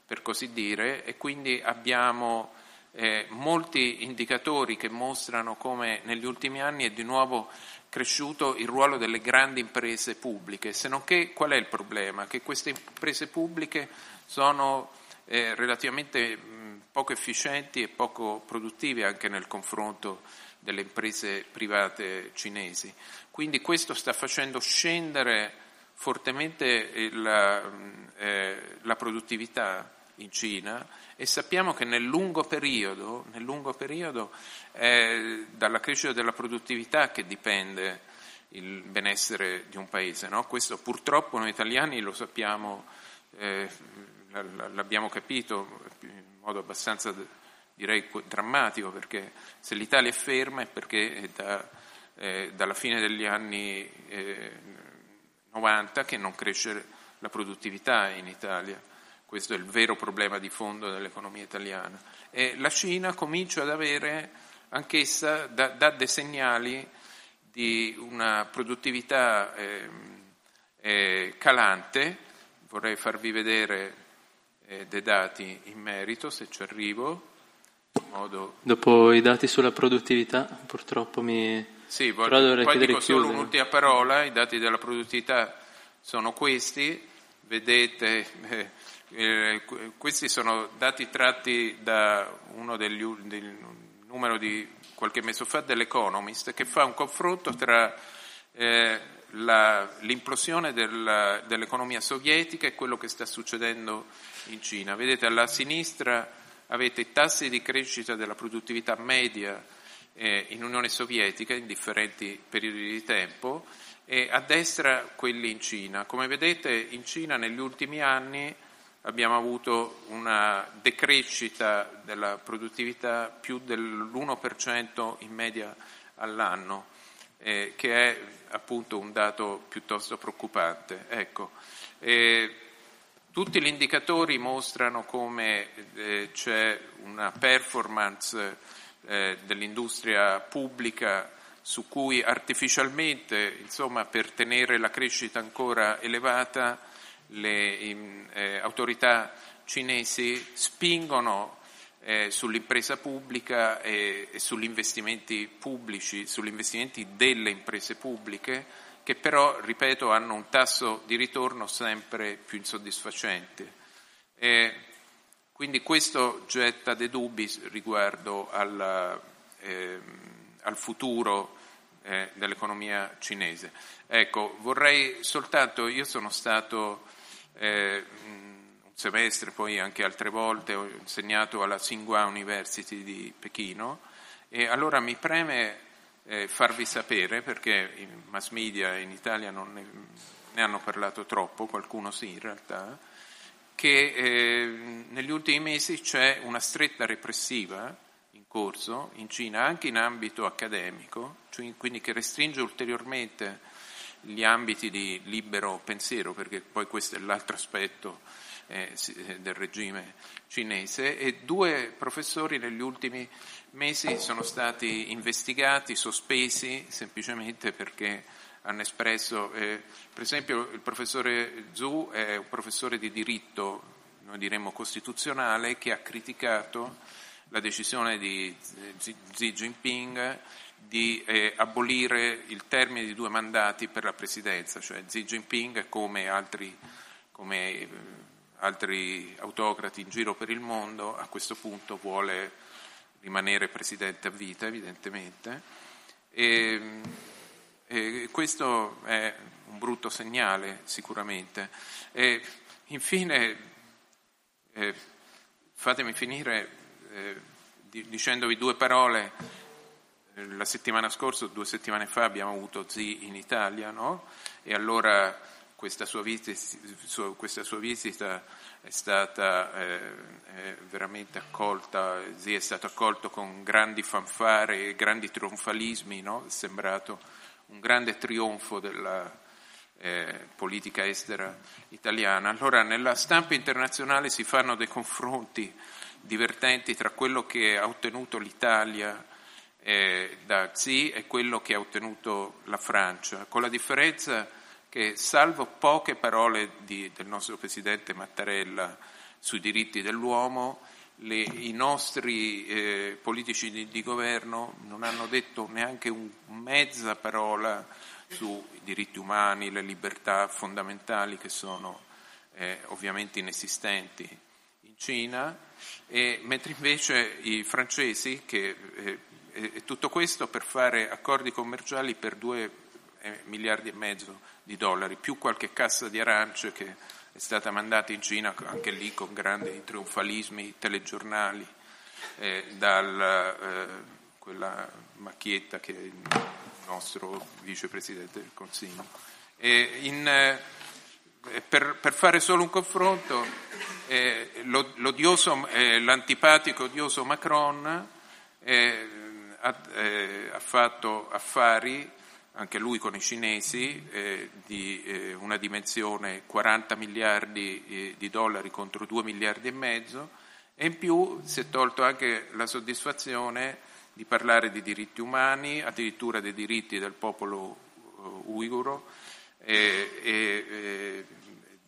per così dire, e quindi abbiamo eh, molti indicatori che mostrano come negli ultimi anni è di nuovo cresciuto il ruolo delle grandi imprese pubbliche, se non che qual è il problema? Che queste imprese pubbliche sono eh, relativamente mh, poco efficienti e poco produttive anche nel confronto delle imprese private cinesi. Quindi questo sta facendo scendere fortemente il, eh, la produttività in Cina e sappiamo che nel lungo periodo, nel lungo periodo è dalla crescita della produttività che dipende il benessere di un paese. No? Questo purtroppo noi italiani lo sappiamo, eh, l'abbiamo capito in modo abbastanza direi drammatico, perché se l'Italia è ferma è perché è da, eh, dalla fine degli anni eh, 90 che non cresce la produttività in Italia. Questo è il vero problema di fondo dell'economia italiana. E la Cina comincia ad avere anch'essa, dà, dà dei segnali di una produttività eh, eh, calante. Vorrei farvi vedere eh, dei dati in merito, se ci arrivo. Modo... Dopo i dati sulla produttività, purtroppo mi... Sì, voglio, poi dico solo un'ultima parola, i dati della produttività sono questi, vedete eh, questi sono dati tratti da uno degli, del numero di qualche mese fa dell'Economist che fa un confronto tra eh, la, l'implosione del, dell'economia sovietica e quello che sta succedendo in Cina. Vedete alla sinistra avete i tassi di crescita della produttività media eh, in Unione Sovietica in differenti periodi di tempo e a destra quelli in Cina. Come vedete in Cina negli ultimi anni abbiamo avuto una decrescita della produttività più dell'1% in media all'anno, eh, che è appunto un dato piuttosto preoccupante. Ecco, eh, tutti gli indicatori mostrano come eh, c'è una performance eh, dell'industria pubblica su cui artificialmente, insomma, per tenere la crescita ancora elevata, le eh, autorità cinesi spingono eh, sull'impresa pubblica e, e, sugli investimenti pubblici, sugli investimenti delle imprese pubbliche, che però, ripeto, hanno un tasso di ritorno sempre più insoddisfacente. E quindi questo getta dei dubbi riguardo alla, eh, al futuro eh, dell'economia cinese. Ecco, vorrei soltanto, io sono stato eh, un semestre, poi anche altre volte ho insegnato alla Tsinghua University di Pechino. E allora mi preme eh, farvi sapere, perché i mass media in Italia non ne, ne hanno parlato troppo, qualcuno sì in realtà, che eh, negli ultimi mesi c'è una stretta repressiva in corso in Cina, anche in ambito accademico, cioè quindi che restringe ulteriormente gli ambiti di libero pensiero, perché poi questo è l'altro aspetto eh, eh, del regime cinese, e due professori negli ultimi mesi sono stati investigati, sospesi, semplicemente perché hanno espresso, eh, per esempio il professore Zhu è un professore di diritto, noi diremmo costituzionale, che ha criticato la decisione di Xi Jinping di eh, abolire il termine di due mandati per la presidenza, cioè Xi Jinping come altri, come, eh, altri autocrati in giro per il mondo a questo punto vuole rimanere presidente a vita evidentemente e, e questo è un brutto segnale sicuramente. E infine eh, fatemi finire eh, dicendovi due parole la settimana scorsa, due settimane fa, abbiamo avuto Zi in Italia, no? E allora questa sua visita, questa sua visita è stata eh, è veramente accolta, Zi è stato accolto con grandi fanfare e grandi trionfalismi, no? È sembrato un grande trionfo della eh, politica estera italiana. Allora nella stampa internazionale si fanno dei confronti divertenti tra quello che ha ottenuto l'Italia eh, da Xi è quello che ha ottenuto la Francia, con la differenza che salvo poche parole di, del nostro Presidente Mattarella sui diritti dell'uomo, le, i nostri eh, politici di, di, governo non hanno detto neanche un, mezza parola sui diritti umani, le libertà fondamentali che sono eh, ovviamente inesistenti in Cina, e, mentre invece i francesi, che, eh, e tutto questo per fare accordi commerciali per due eh, miliardi e mezzo di dollari, più qualche cassa di arance che è stata mandata in Cina, anche lì con grandi trionfalismi telegiornali, eh, da eh, quella macchietta che è il nostro vicepresidente del Consiglio. In, eh, per, per, fare solo un confronto, eh, l'odioso, eh, l'antipatico odioso Macron eh, ha, ha fatto affari anche lui con i cinesi, eh, di eh, una dimensione 40 miliardi eh, di dollari contro 2 miliardi e mezzo, e in più si è tolto anche la soddisfazione di parlare di diritti umani, addirittura dei diritti del popolo uh, uiguro, e eh,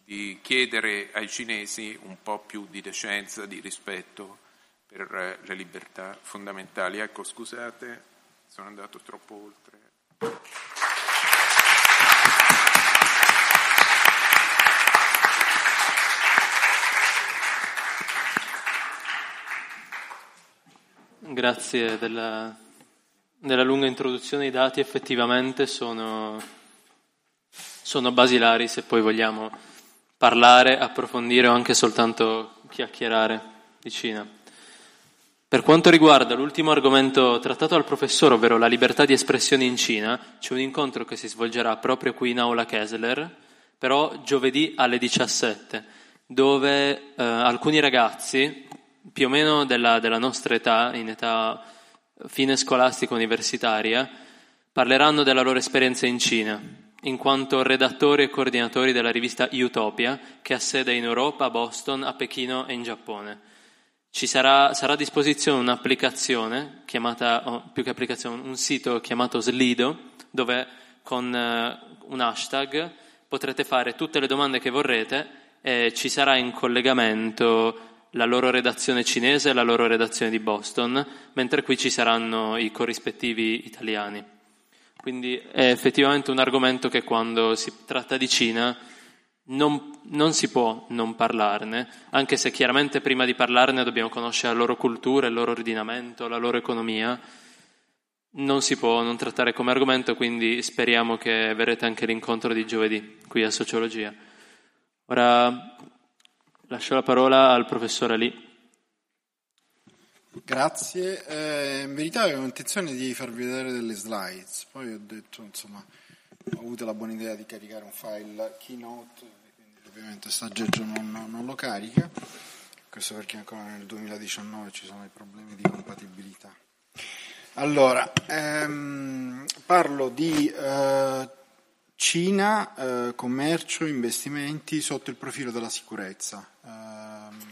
di chiedere ai cinesi un po' più di decenza, di rispetto per eh, le libertà fondamentali. Ecco, scusate, sono andato troppo oltre. Grazie della, della, lunga introduzione. I dati effettivamente sono, sono basilari se poi vogliamo parlare, approfondire o anche soltanto chiacchierare di Cina. Per quanto riguarda l'ultimo argomento trattato dal professore, ovvero la libertà di espressione in Cina, c'è un incontro che si svolgerà proprio qui in aula Kessler, però giovedì alle 17, dove eh, alcuni ragazzi, più o meno della, della nostra età, in età fine scolastica universitaria, parleranno della loro esperienza in Cina, in quanto redattori e coordinatori della rivista Utopia, che ha sede in Europa, a Boston, a Pechino e in Giappone. Ci sarà, sarà a disposizione un'applicazione chiamata, oh, più che applicazione, un sito chiamato Slido, dove con uh, un hashtag potrete fare tutte le domande che vorrete e ci sarà in collegamento la loro redazione cinese e la loro redazione di Boston, mentre qui ci saranno i corrispettivi italiani. Quindi è effettivamente un argomento che quando si tratta di Cina non, non, si può non parlarne, anche se chiaramente prima di parlarne dobbiamo conoscere la loro cultura, il loro ordinamento, la loro economia. Non si può non trattare come argomento, quindi speriamo che verrete anche l'incontro di giovedì qui a Sociologia. Ora lascio la parola al professore Ali. Grazie, eh, in verità avevo intenzione di farvi vedere delle slides, poi ho detto, insomma, ho avuto la buona idea di caricare un file Keynote ovviamente Saggeggio non, non, lo carica, questo perché ancora nel 2019 ci sono i problemi di compatibilità. Allora, ehm, parlo di eh, Cina, eh, commercio, investimenti sotto il profilo della sicurezza. Eh,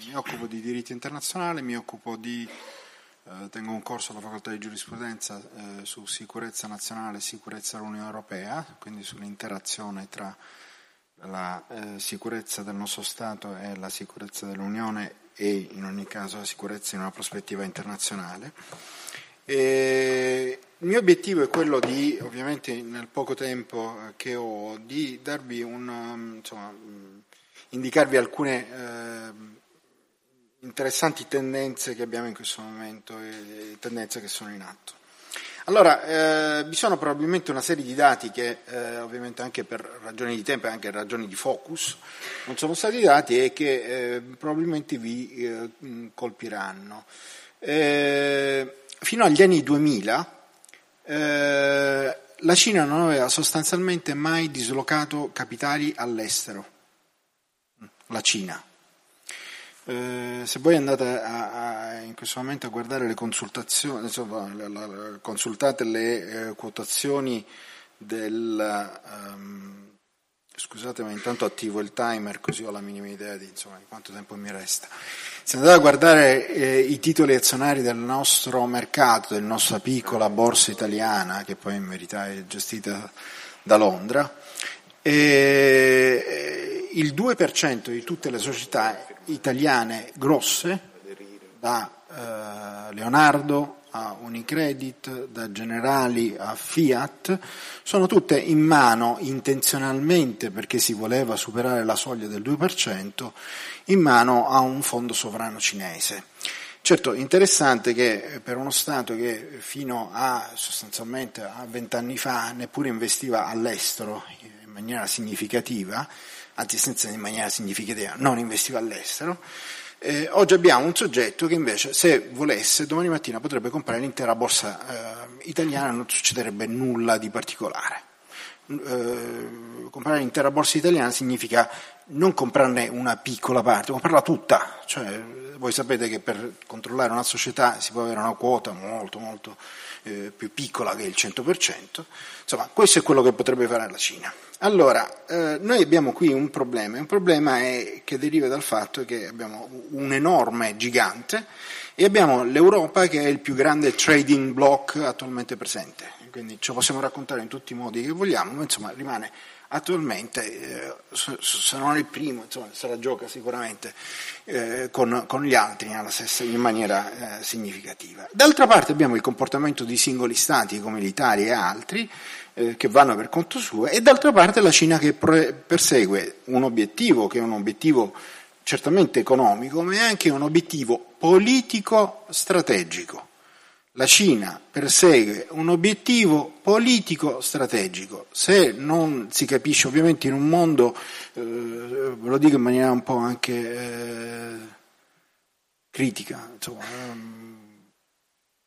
mi occupo di diritto internazionale, mi occupo di, eh, tengo un corso alla facoltà di giurisprudenza eh, su sicurezza nazionale e sicurezza dell'Unione Europea, quindi sull'interazione tra la eh, sicurezza del nostro Stato e la sicurezza dell'Unione e in ogni caso la sicurezza in una prospettiva internazionale. E il mio obiettivo è quello di, ovviamente nel poco tempo che ho, di darvi un, um, insomma, mm, indicarvi alcune eh, interessanti tendenze che abbiamo in questo momento e tendenze che sono in atto. Allora, eh, vi sono probabilmente una serie di dati che eh, ovviamente anche per ragioni di tempo e anche ragioni di focus non sono stati dati e che eh, probabilmente vi eh, colpiranno. Eh, fino agli anni 2000 eh, la Cina non aveva sostanzialmente mai dislocato capitali all'estero. La Cina. Eh, se voi andate a, a, in questo momento a guardare le consultazioni, insomma, la, la, consultate le eh, quotazioni del, um, Scusate, ma intanto attivo il timer così ho la minima idea di, insomma, di quanto tempo mi resta. Se andate a guardare eh, i titoli azionari del nostro mercato, della nostra piccola borsa italiana, che poi in verità è gestita da Londra, eh, il 2% di tutte le società italiane grosse, da eh, Leonardo a Unicredit, da Generali a Fiat, sono tutte in mano intenzionalmente perché si voleva superare la soglia del 2%, in mano a un fondo sovrano cinese. Certo, interessante che per uno Stato che fino a sostanzialmente a vent'anni fa neppure investiva all'estero in maniera significativa, anzi senza in maniera significativa, non investiva all'estero, eh, oggi abbiamo un soggetto che invece, se volesse, domani mattina potrebbe comprare l'intera borsa eh, italiana, non succederebbe nulla di particolare. Eh, comprare l'intera borsa italiana significa non comprarne una piccola parte, comprarla tutta. Cioè, voi sapete che per controllare una società si può avere una quota molto, molto eh, più piccola che il 100%. Insomma, questo è quello che potrebbe fare la Cina. Allora, eh, noi abbiamo qui un problema, un problema è, che deriva dal fatto che abbiamo un enorme gigante e abbiamo l'Europa che è il più grande trading block attualmente presente, quindi lo possiamo raccontare in tutti i modi che vogliamo, ma insomma rimane attualmente, eh, è il primo, insomma, se la gioca sicuramente eh, con, con, gli altri stessa, in maniera eh, significativa. D'altra parte abbiamo il comportamento di singoli stati come l'Italia e altri, eh, che vanno per conto suo, e d'altra parte la Cina che persegue un obiettivo che è un obiettivo certamente economico, ma è anche un obiettivo politico strategico. La Cina persegue un obiettivo politico strategico. Se non si capisce, ovviamente in un mondo, eh, ve lo dico in maniera un po' anche eh, critica, insomma, ehm,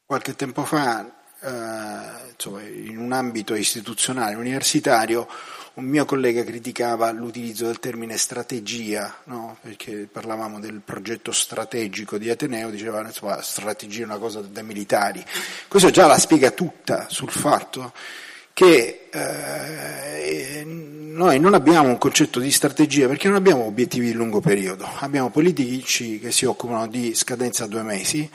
qualche tempo fa eh, insomma, in un ambito istituzionale, universitario, un mio collega criticava l'utilizzo del termine strategia, no? perché parlavamo del progetto strategico di Ateneo, diceva insomma, strategia è una cosa da militari. Questo già la spiega tutta sul fatto che eh, noi non abbiamo un concetto di strategia perché non abbiamo obiettivi di lungo periodo, abbiamo politici che si occupano di scadenza a due mesi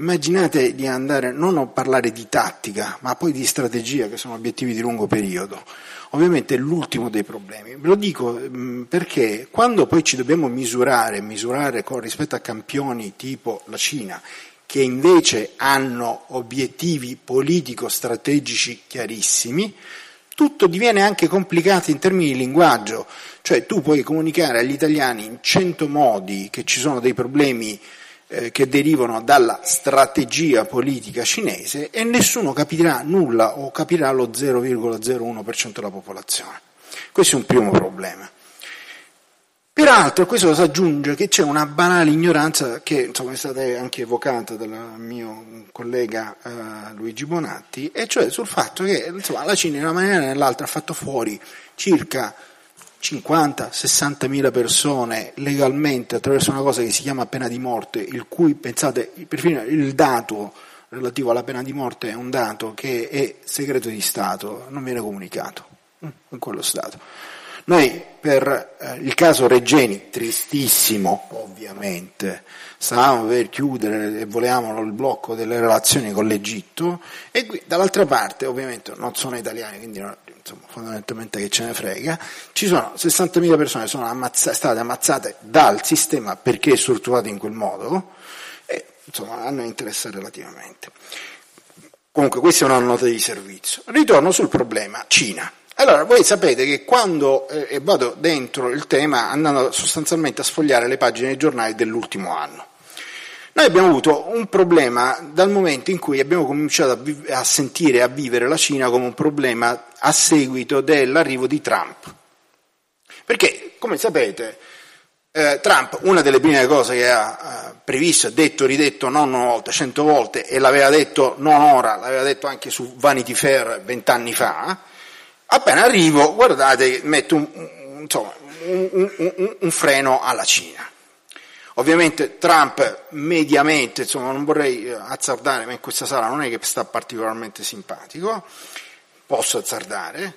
Immaginate di andare non a parlare di tattica, ma poi di strategia, che sono obiettivi di lungo periodo. Ovviamente è l'ultimo dei problemi. Ve lo dico mm, perché quando poi ci dobbiamo misurare, misurare con, rispetto a campioni tipo la Cina, che invece hanno obiettivi politico-strategici chiarissimi, tutto diviene anche complicato in termini di linguaggio, cioè tu puoi comunicare agli italiani in cento modi che ci sono dei problemi eh, che derivano dalla strategia politica cinese e nessuno capirà nulla o capirà lo 0,01% della popolazione. Questo è un primo problema. Peraltro questo si aggiunge che c'è una banale ignoranza che insomma, è stata anche evocata dal mio collega eh, Luigi Bonatti, e cioè sul fatto che insomma, la Cina in una maniera o nell'altra ha fatto fuori circa 50-60 mila persone legalmente attraverso una cosa che si chiama pena di morte, il cui, pensate, perfino il dato relativo alla pena di morte è un dato che è segreto di Stato, non viene comunicato in quello Stato. Noi per eh, il caso Reggeni, tristissimo ovviamente, stavamo per chiudere e volevamo il blocco delle relazioni con l'Egitto e qui dall'altra parte ovviamente non sono italiani, quindi non, insomma, fondamentalmente che ce ne frega, ci sono 60.000 persone che sono ammazza- state ammazzate dal sistema perché è strutturato in quel modo e insomma hanno interesse relativamente. Comunque questa è una nota di servizio. Ritorno sul problema Cina. Allora, voi sapete che quando eh, vado dentro il tema andando sostanzialmente a sfogliare le pagine dei giornali dell'ultimo anno, noi abbiamo avuto un problema dal momento in cui abbiamo cominciato a, vi- a sentire, a vivere la Cina come un problema a seguito dell'arrivo di Trump. Perché, come sapete, eh, Trump, una delle prime cose che ha eh, previsto, detto, ridetto non una volta, cento volte, e l'aveva detto non ora, l'aveva detto anche su Vanity Fair vent'anni fa, appena arrivo, guardate, metto un, un, insomma, un, un freno alla Cina. Ovviamente Trump mediamente, insomma non vorrei eh, azzardare, ma in questa sala non è che sta particolarmente simpatico, posso azzardare,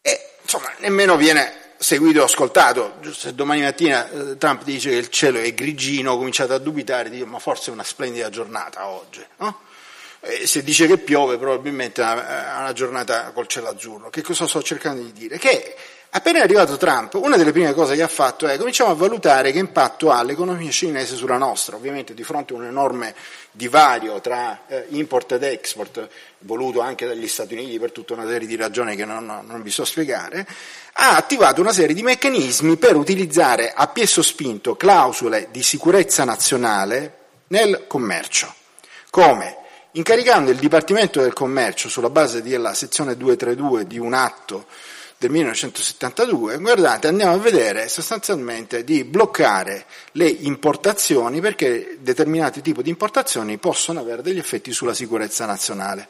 e insomma, nemmeno viene seguito o ascoltato. Se domani mattina eh, Trump dice che il cielo è grigino, ho cominciato a dubitare, dico, ma forse è una splendida giornata oggi, no? E se dice che piove, probabilmente una, una giornata col cielo azzurro. Che cosa sto cercando di dire? Che Appena è arrivato Trump, una delle prime cose che ha fatto è cominciamo a valutare che impatto ha l'economia cinese sulla nostra, ovviamente di fronte a un enorme divario tra eh, import ed export, voluto anche dagli Stati Uniti per tutta una serie di ragioni che non, non vi so spiegare, ha attivato una serie di meccanismi per utilizzare a piesso spinto clausole di sicurezza nazionale nel commercio. Come? Incaricando il Dipartimento del Commercio sulla base della sezione 232 di un atto del 1972, guardate, andiamo a vedere sostanzialmente di bloccare le importazioni perché determinati tipi di importazioni possono avere degli effetti sulla sicurezza nazionale.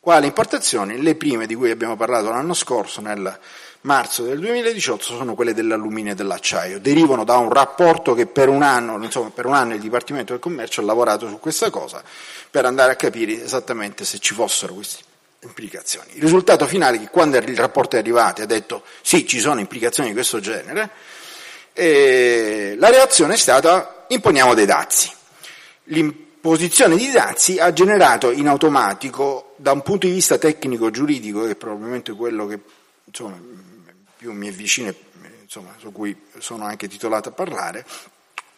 Quali importazioni? Le prime di cui abbiamo parlato l'anno scorso, nel marzo del 2018, sono quelle dell'alluminio e dell'acciaio. Derivano da un rapporto che per un anno, insomma, per un anno il Dipartimento del Commercio ha lavorato su questa cosa per andare a capire esattamente se ci fossero questi implicazioni. Il risultato finale è che quando il rapporto è arrivato e ha detto sì, ci sono implicazioni di questo genere, eh, la reazione è stata imponiamo dei dazi. L'imposizione di dazi ha generato in automatico, da un punto di vista tecnico-giuridico, che è probabilmente quello che insomma, più mi è vicino, insomma, su cui sono anche titolato a parlare,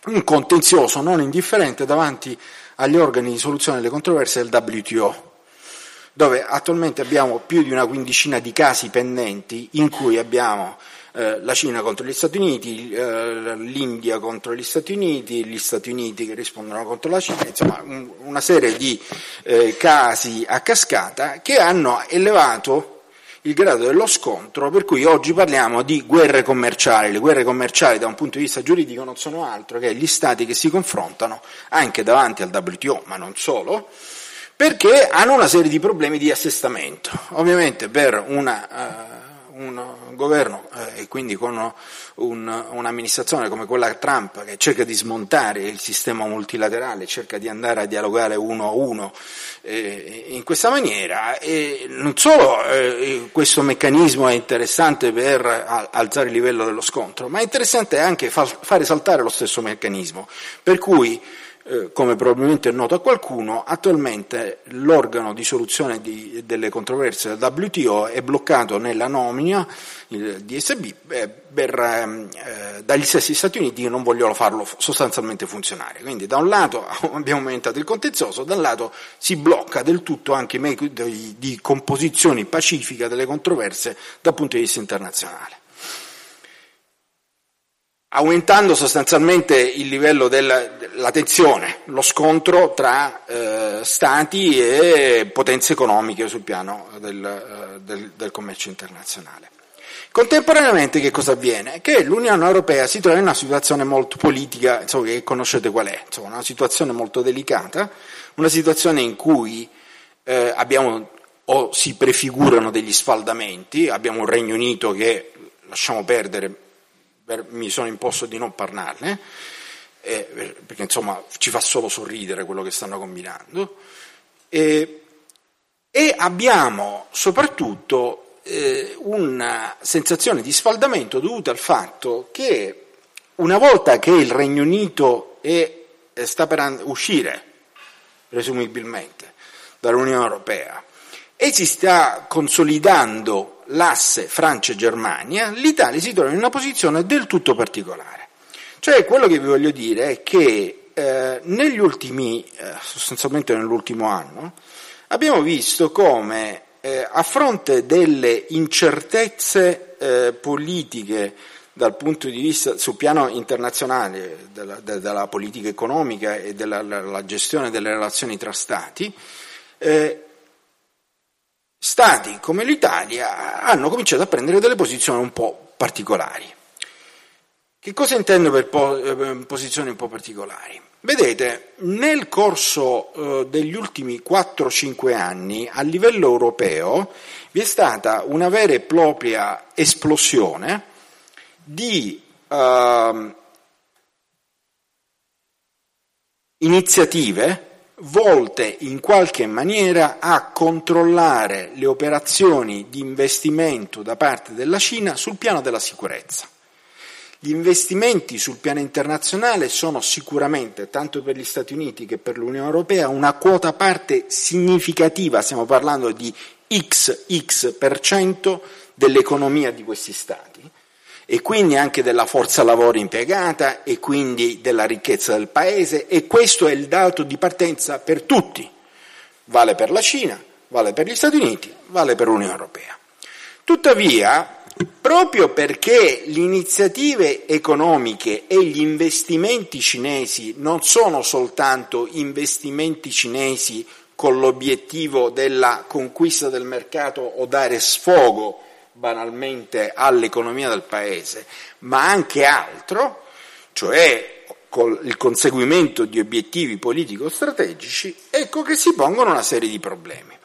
un contenzioso non indifferente davanti agli organi di soluzione delle controversie del WTO dove attualmente abbiamo più di una quindicina di casi pendenti in cui abbiamo eh, la Cina contro gli Stati Uniti, eh, l'India contro gli Stati Uniti, gli Stati Uniti che rispondono contro la Cina, insomma un, una serie di eh, casi a cascata che hanno elevato il grado dello scontro, per cui oggi parliamo di guerre commerciali. Le guerre commerciali da un punto di vista giuridico non sono altro che gli stati che si confrontano anche davanti al WTO, ma non solo, perché hanno una serie di problemi di assestamento. Ovviamente per una, uh, un governo uh, e quindi con un, un'amministrazione come quella Trump che cerca di smontare il sistema multilaterale, cerca di andare a dialogare uno a uno eh, in questa maniera, e non solo eh, questo meccanismo è interessante per alzare il livello dello scontro, ma è interessante anche far, fare saltare lo stesso meccanismo, per cui eh, come probabilmente è noto a qualcuno, attualmente l'organo di soluzione di, delle controversie del WTO è bloccato nella nomina, il DSB, per, ehm, eh, dagli stessi Stati Uniti che non vogliono farlo sostanzialmente funzionare. Quindi da un lato abbiamo aumentato il contenzioso, dal lato si blocca del tutto anche i metodi di composizione pacifica delle controversie dal punto di vista internazionale aumentando sostanzialmente il livello della tensione, lo scontro tra eh, stati e potenze economiche sul piano del, eh, del, del, commercio internazionale. Contemporaneamente che cosa avviene? Che l'Unione Europea si trova in una situazione molto politica, insomma, che conoscete qual è, insomma, una situazione molto delicata, una situazione in cui eh, abbiamo o si prefigurano degli sfaldamenti, abbiamo un Regno Unito che, lasciamo perdere, per, mi sono imposto di non parlarne, eh, perché insomma ci fa solo sorridere quello che stanno combinando, e, e abbiamo soprattutto eh, una sensazione di sfaldamento dovuta al fatto che una volta che il Regno Unito è, sta per uscire, presumibilmente, dall'Unione Europea, e si sta consolidando l'asse Francia-Germania, l'Italia si trova in una posizione del tutto particolare. Cioè quello che vi voglio dire è che eh, negli ultimi, eh, sostanzialmente nell'ultimo anno, abbiamo visto come eh, a fronte delle incertezze eh, politiche dal punto di vista sul piano internazionale della, della politica economica e della gestione delle relazioni tra stati, eh, stati come l'Italia hanno cominciato a prendere delle posizioni un po' particolari. Che cosa intendo per eh, posizioni un po' particolari? Vedete, nel corso eh, degli ultimi 4-5 anni a livello europeo vi è stata una vera e propria esplosione di eh, iniziative volte in qualche maniera a controllare le operazioni di investimento da parte della Cina sul piano della sicurezza. Gli investimenti sul piano internazionale sono sicuramente, tanto per gli Stati Uniti che per l'Unione Europea, una quota parte significativa, stiamo parlando di XX dell'economia di questi Stati e quindi anche della forza lavoro impiegata e quindi della ricchezza del paese e questo è il dato di partenza per tutti. Vale per la Cina, vale per gli Stati Uniti, vale per l'Unione Europea. Tuttavia, proprio perché le iniziative economiche e gli investimenti cinesi non sono soltanto investimenti cinesi con l'obiettivo della conquista del mercato o dare sfogo banalmente all'economia del paese, ma anche altro, cioè il conseguimento di obiettivi politico-strategici, ecco che si pongono una serie di problemi.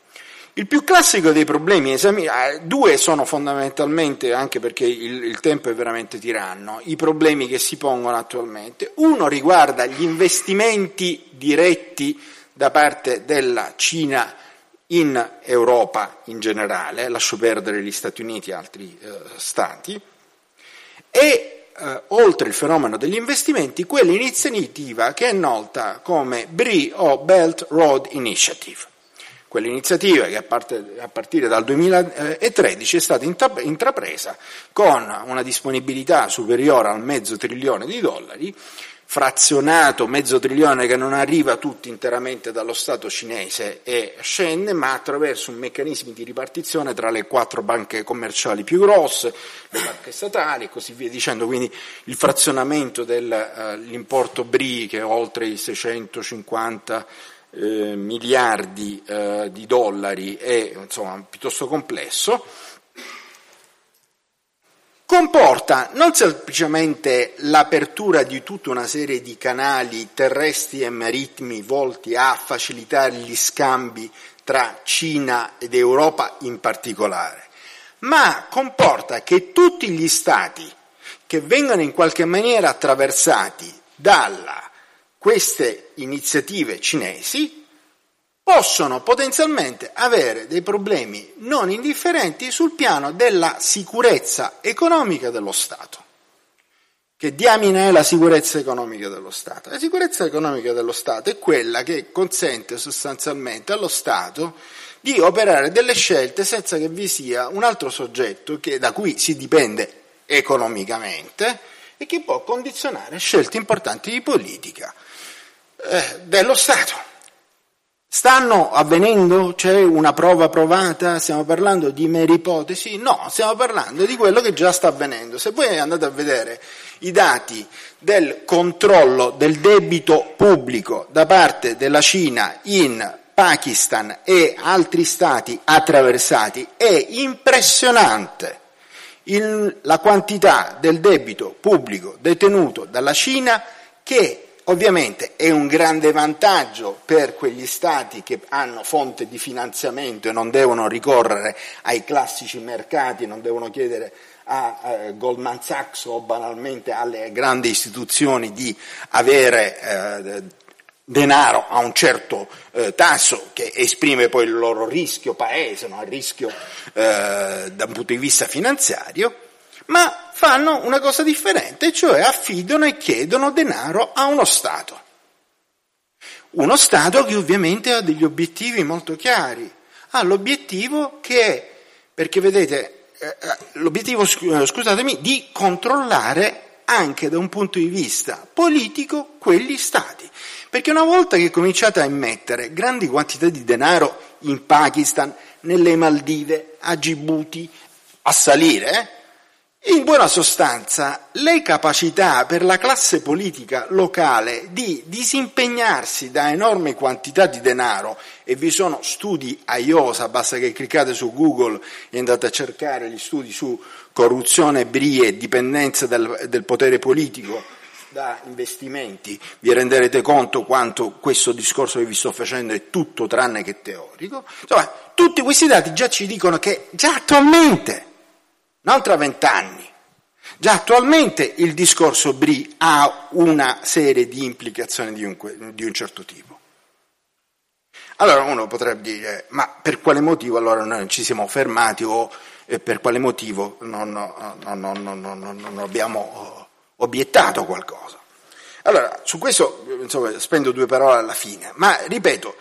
Il più classico dei problemi, eh, due sono fondamentalmente, anche perché il, il, tempo è veramente tiranno, i problemi che si pongono attualmente. Uno riguarda gli investimenti diretti da parte della Cina in Europa in generale, lascio perdere gli Stati Uniti e altri eh, stati, e eh, oltre il fenomeno degli investimenti, quell'iniziativa che è nota come BRI o Belt Road Initiative. Quell'iniziativa che a, parte, a partire dal 2013 è stata intrapresa con una disponibilità superiore al mezzo trilione di dollari frazionato mezzo trilione che non arriva tutto interamente dallo Stato cinese e scende, ma attraverso un meccanismo di ripartizione tra le quattro banche commerciali più grosse, le banche statali e così via dicendo. Quindi il frazionamento dell'importo uh, BRI che è oltre i 650 eh, miliardi eh, di dollari è insomma, piuttosto complesso comporta non semplicemente l'apertura di tutta una serie di canali terrestri e marittimi volti a facilitare gli scambi tra Cina ed Europa in particolare, ma comporta che tutti gli stati che vengono in qualche maniera attraversati da queste iniziative cinesi possono potenzialmente avere dei problemi non indifferenti sul piano della sicurezza economica dello Stato. Che diamine è la sicurezza economica dello Stato? La sicurezza economica dello Stato è quella che consente sostanzialmente allo Stato di operare delle scelte senza che vi sia un altro soggetto che, da cui si dipende economicamente e che può condizionare scelte importanti di politica eh, dello Stato. Stanno avvenendo? C'è una prova provata? Stiamo parlando di mere ipotesi? No, stiamo parlando di quello che già sta avvenendo. Se voi andate a vedere i dati del controllo del debito pubblico da parte della Cina in Pakistan e altri stati attraversati, è impressionante il, la quantità del debito pubblico detenuto dalla Cina che Ovviamente è un grande vantaggio per quegli stati che hanno fonte di finanziamento e non devono ricorrere ai classici mercati, non devono chiedere a eh, Goldman Sachs o banalmente alle grandi istituzioni di avere eh, denaro a un certo eh, tasso che esprime poi il loro rischio paese, no? il rischio eh, da un punto di vista finanziario, ma fanno una cosa differente, cioè affidano e chiedono denaro a uno Stato. Uno Stato che ovviamente ha degli obiettivi molto chiari. Ha l'obiettivo che è, perché vedete, eh, eh, l'obiettivo, eh, scusatemi, di controllare anche da un punto di vista politico quegli Stati. Perché una volta che cominciate a immettere grandi quantità di denaro in Pakistan, nelle Maldive, a Djibouti, a salire, eh, in buona sostanza, le capacità per la classe politica locale di disimpegnarsi da enormi quantità di denaro, e vi sono studi a IOSA, basta che cliccate su Google e andate a cercare gli studi su corruzione, brie, dipendenza del, del potere politico da investimenti, vi renderete conto quanto questo discorso che vi sto facendo è tutto tranne che teorico. Insomma, tutti questi dati già ci dicono che già attualmente non tra vent'anni. Già attualmente il discorso BRI ha una serie di implicazioni di un, di un certo tipo. Allora uno potrebbe dire, ma per quale motivo allora noi non ci siamo fermati o eh, per quale motivo non, non, non, non abbiamo obiettato qualcosa? Allora, su questo insomma, spendo due parole alla fine, ma ripeto,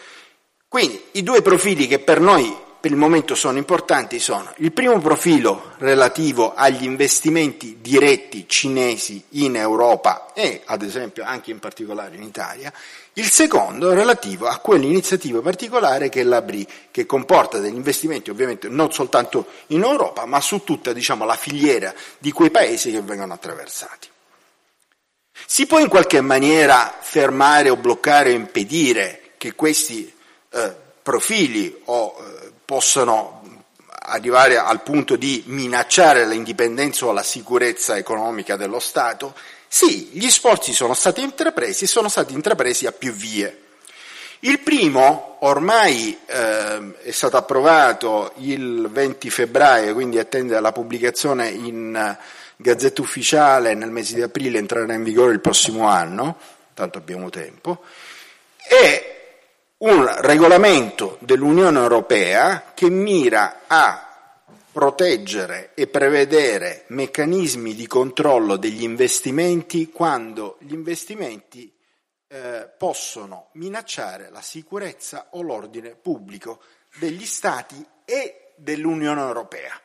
quindi i due profili che per noi per il momento sono importanti sono il primo profilo relativo agli investimenti diretti cinesi in Europa e ad esempio anche in particolare in Italia, il secondo relativo a quell'iniziativa particolare che è la BRI, che comporta degli investimenti ovviamente non soltanto in Europa, ma su tutta diciamo, la filiera di quei paesi che vengono attraversati. Si può in qualche maniera fermare o bloccare o impedire che questi eh, profili o eh, possano arrivare al punto di minacciare l'indipendenza o la sicurezza economica dello Stato? Sì, gli sforzi sono stati intrapresi e sono stati intrapresi a più vie. Il primo ormai eh, è stato approvato il 20 febbraio, quindi attende la pubblicazione in Gazzetta Ufficiale nel mese di aprile, entrerà in vigore il prossimo anno, tanto abbiamo tempo, e un regolamento dell'Unione Europea che mira a proteggere e prevedere meccanismi di controllo degli investimenti quando gli investimenti eh, possono minacciare la sicurezza o l'ordine pubblico degli Stati e dell'Unione Europea.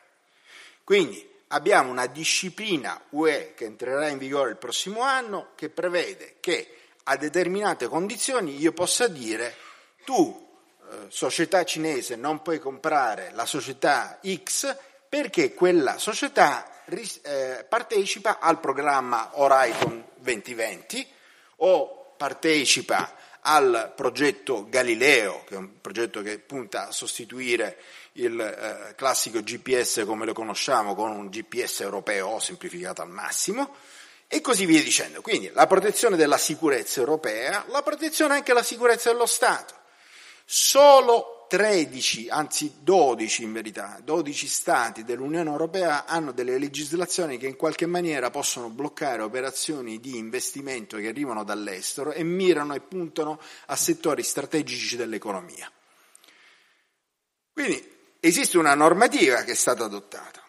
Quindi abbiamo una disciplina UE che entrerà in vigore il prossimo anno che prevede che a determinate condizioni io possa dire tu eh, società cinese non puoi comprare la società X perché quella società eh, partecipa al programma Horizon 2020 o partecipa al progetto Galileo, che è un progetto che punta a sostituire il eh, classico GPS come lo conosciamo con un GPS europeo semplificato al massimo, e così via dicendo. Quindi la protezione della sicurezza europea, la protezione anche della sicurezza dello Stato. Solo 13, anzi 12 in verità, 12 Stati dell'Unione Europea hanno delle legislazioni che in qualche maniera possono bloccare operazioni di investimento che arrivano dall'estero e mirano e puntano a settori strategici dell'economia. Quindi esiste una normativa che è stata adottata.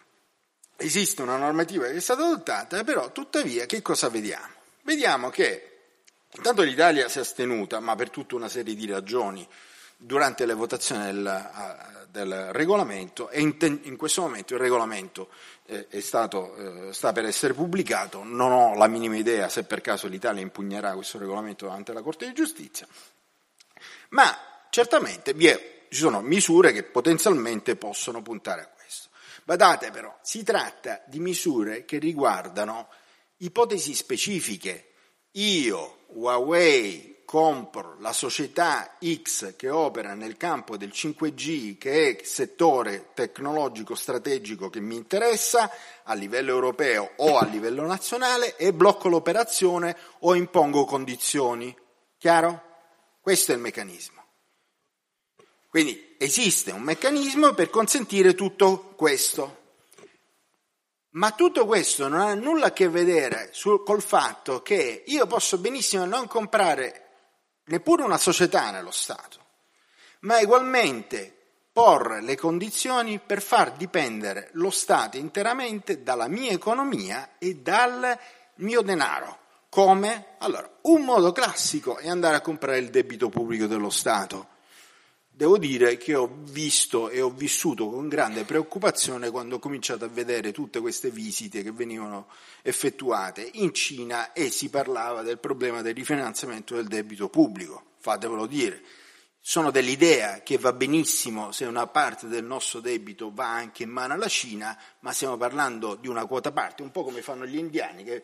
Esiste una normativa che è stata adottata, però tuttavia che cosa vediamo? Vediamo che intanto l'Italia si è astenuta, ma per tutta una serie di ragioni, durante le votazioni del, del regolamento e in, in, questo momento il regolamento eh, stato, eh, sta per essere pubblicato, non ho la minima idea se per caso l'Italia impugnerà questo regolamento davanti alla Corte di Giustizia, ma certamente è, ci sono misure che potenzialmente possono puntare a questo. Badate però, si tratta di misure che riguardano ipotesi specifiche. Io, Huawei, compro la società X che opera nel campo del 5G, che è settore tecnologico strategico che mi interessa a livello europeo o a livello nazionale e blocco l'operazione o impongo condizioni. Chiaro? Questo è il meccanismo. Quindi esiste un meccanismo per consentire tutto questo. Ma tutto questo non ha nulla a che vedere sul, col fatto che io posso benissimo non comprare neppure una società nello Stato, ma ugualmente porre le condizioni per far dipendere lo Stato interamente dalla mia economia e dal mio denaro. Come? Allora, un modo classico è andare a comprare il debito pubblico dello Stato Devo dire che ho visto e ho vissuto con grande preoccupazione quando ho cominciato a vedere tutte queste visite che venivano effettuate in Cina e si parlava del problema del rifinanziamento del debito pubblico. Fatevelo dire, sono dell'idea che va benissimo se una parte del nostro debito va anche in mano alla Cina, ma stiamo parlando di una quota parte, un po' come fanno gli indiani che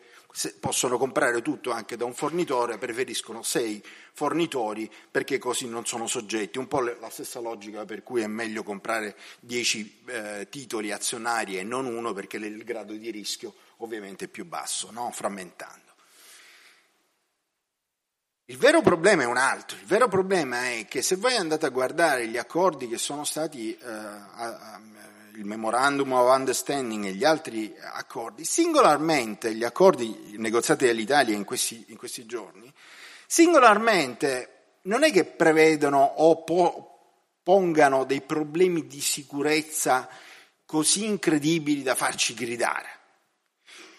possono comprare tutto anche da un fornitore, preferiscono sei fornitori perché così non sono soggetti. Un po' la stessa logica per cui è meglio comprare dieci eh, titoli azionari e non uno perché il grado di rischio ovviamente è più basso, no? frammentando. Il vero problema è un altro, il vero problema è che se voi andate a guardare gli accordi che sono stati, eh, a, a, il memorandum of understanding e gli altri accordi, singolarmente gli accordi negoziati dall'Italia in questi, in questi giorni, singolarmente non è che prevedono o po- pongano dei problemi di sicurezza così incredibili da farci gridare.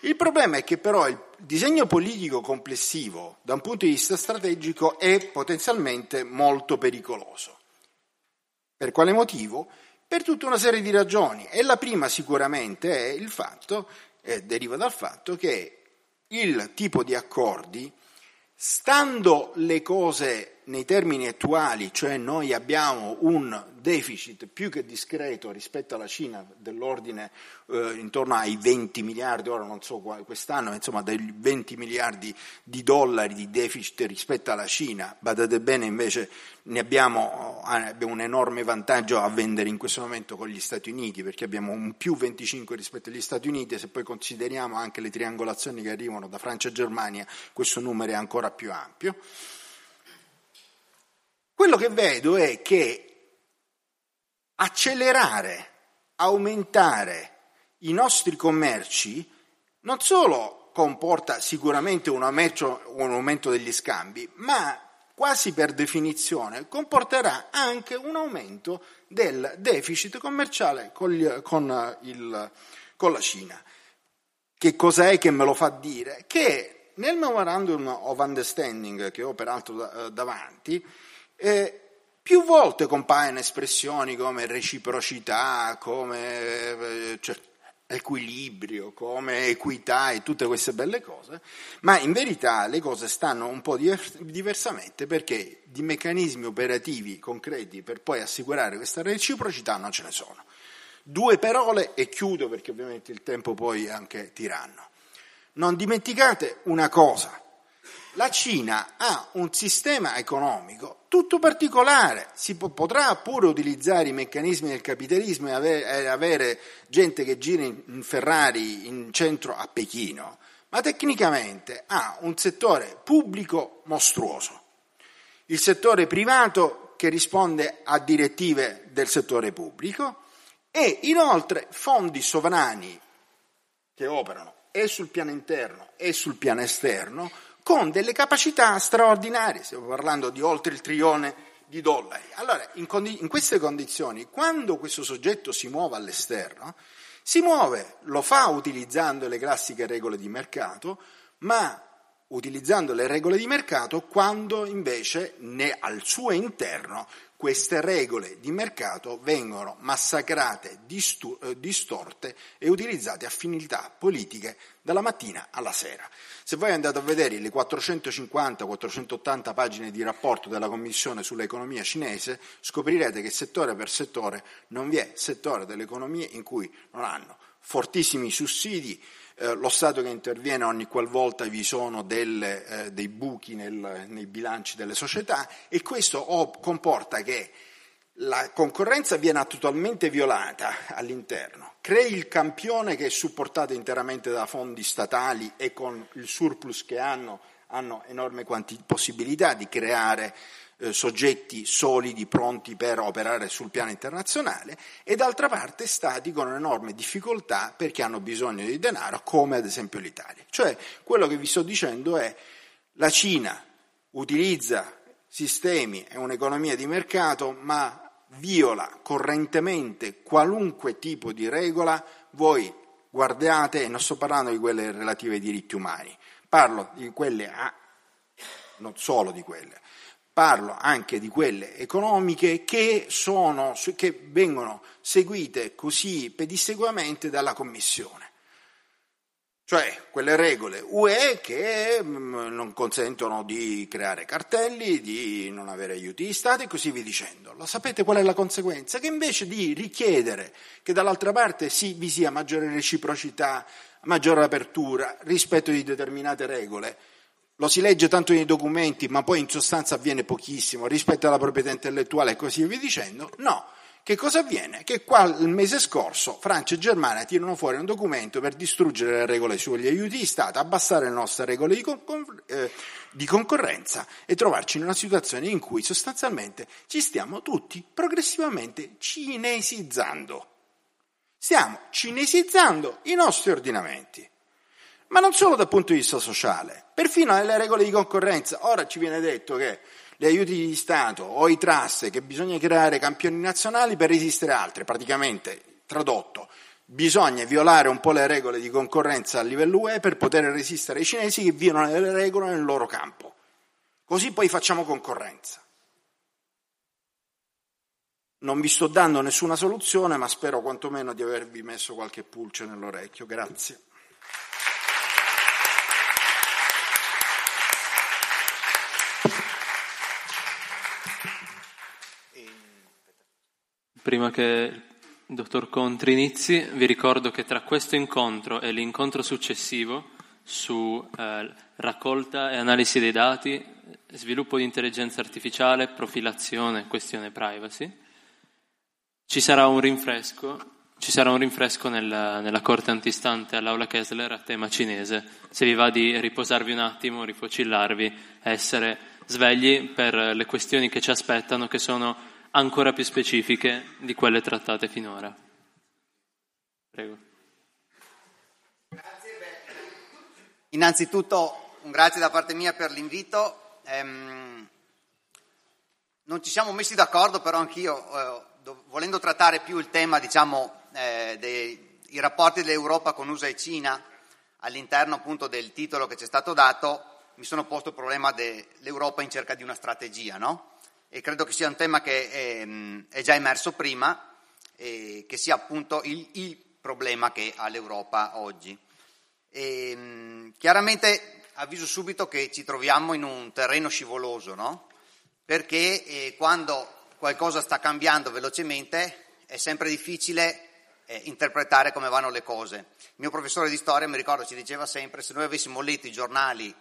Il problema è che però il disegno politico complessivo, da un punto di vista strategico, è potenzialmente molto pericoloso. Per quale motivo? Per tutta una serie di ragioni. E la prima sicuramente è il fatto, eh, deriva dal fatto che il tipo di accordi, stando le cose nei termini attuali, cioè noi abbiamo un deficit più che discreto rispetto alla Cina dell'ordine eh, intorno ai 20 miliardi, ora non so quest'anno, insomma dei 20 miliardi di dollari di deficit rispetto alla Cina, badate bene invece ne abbiamo, eh, abbiamo un enorme vantaggio a vendere in questo momento con gli Stati Uniti perché abbiamo un più 25 rispetto agli Stati Uniti e se poi consideriamo anche le triangolazioni che arrivano da Francia e Germania questo numero è ancora più ampio. Quello che vedo è che accelerare, aumentare i nostri commerci non solo comporta sicuramente un aumento, un aumento degli scambi, ma quasi per definizione comporterà anche un aumento del deficit commerciale con, gli, con, il, con la Cina. Che cos'è che me lo fa dire? Che nel Memorandum of Understanding, che ho peraltro davanti, eh, più volte compaiono espressioni come reciprocità, come eh, cioè, equilibrio, come equità e tutte queste belle cose, ma in verità le cose stanno un po' diversamente perché di meccanismi operativi concreti per poi assicurare questa reciprocità non ce ne sono. Due parole e chiudo perché ovviamente il tempo poi anche tiranno. Non dimenticate una cosa, la Cina ha un sistema economico tutto particolare, si po- potrà pure utilizzare i meccanismi del capitalismo e avere, avere gente che gira in, Ferrari in centro a Pechino, ma tecnicamente ha un settore pubblico mostruoso, il settore privato che risponde a direttive del settore pubblico e inoltre fondi sovrani che operano e sul piano interno e sul piano esterno con delle capacità straordinarie, stiamo parlando di oltre il trilione di dollari. Allora, in, condi- in queste condizioni, quando questo soggetto si muove all'esterno, si muove, lo fa utilizzando le classiche regole di mercato, ma utilizzando le regole di mercato quando invece ne, al suo interno queste regole di mercato vengono massacrate, eh, distorte e utilizzate a finalità politiche dalla mattina alla sera. Se voi andate a vedere le 450-480 pagine di rapporto della Commissione sull'economia cinese, scoprirete che settore per settore non vi è settore dell'economia in cui non hanno fortissimi sussidi, eh, lo Stato che interviene ogni qualvolta vi sono delle, eh, dei buchi nel, nei bilanci delle società e questo comporta che la concorrenza viene totalmente violata all'interno, crei il campione che è supportato interamente da fondi statali e con il surplus che hanno, hanno enorme quanti- possibilità di creare eh, soggetti solidi pronti per operare sul piano internazionale e d'altra parte stati con enorme difficoltà perché hanno bisogno di denaro come ad esempio l'Italia. Cioè quello che vi sto dicendo è la Cina utilizza sistemi e un'economia di mercato ma viola correntemente qualunque tipo di regola, voi guardate, e non sto parlando di quelle relative ai diritti umani, parlo di quelle, a, non solo di quelle, parlo anche di quelle economiche che, sono, che vengono seguite così pedissequamente dalla Commissione. Cioè quelle regole UE che mm, non consentono di creare cartelli, di non avere aiuti di Stato e così via dicendo. Lo sapete qual è la conseguenza? Che invece di richiedere che dall'altra parte sì, vi sia maggiore reciprocità, maggiore apertura rispetto di determinate regole, lo si legge tanto nei documenti ma poi in sostanza avviene pochissimo rispetto alla proprietà intellettuale e così via dicendo, no che cosa avviene? Che qua il mese scorso Francia e Germania tirano fuori un documento per distruggere le regole sugli aiuti di Stato, abbassare le nostre regole di, con- eh, di concorrenza e trovarci in una situazione in cui sostanzialmente ci stiamo tutti progressivamente cinesizzando. Stiamo cinesizzando i nostri ordinamenti. ma non solo dal punto di vista sociale, perfino nelle regole di concorrenza. Ora ci viene detto che gli aiuti di Stato o i trust, che bisogna creare campioni nazionali per resistere altre, praticamente tradotto. Bisogna violare un po' le regole di concorrenza a livello UE per poter resistere ai cinesi che violano le regole nel loro campo. Così poi facciamo concorrenza. Non vi sto dando nessuna soluzione, ma spero quantomeno di avervi messo qualche pulce nell'orecchio. Grazie. Prima che il dottor Contri inizi, vi ricordo che tra questo incontro e l'incontro successivo su eh, raccolta e analisi dei dati, sviluppo di intelligenza artificiale, profilazione, questione privacy, ci sarà un rinfresco, ci sarà un rinfresco nella, nella corte antistante all'aula Kessler a tema cinese. Se vi va di riposarvi un attimo, rifocillarvi, essere svegli per le questioni che ci aspettano, che sono ancora più specifiche di quelle trattate finora. Prego. Innanzitutto un grazie da parte mia per l'invito. Ehm, non ci siamo messi d'accordo, però anch'io, eh, volendo trattare più il tema, diciamo, eh, dei rapporti dell'Europa con USA e Cina, all'interno appunto del titolo che ci è stato dato, mi sono posto il problema dell'Europa in cerca di una strategia, no? E credo che sia un tema che è, ehm, è già emerso prima e che sia appunto il, il problema che ha l'Europa oggi. E, ehm, chiaramente avviso subito che ci troviamo in un terreno scivoloso, no? perché eh, quando qualcosa sta cambiando velocemente è sempre difficile eh, interpretare come vanno le cose. Il mio professore di storia mi ricordo ci diceva sempre se noi avessimo letto i giornali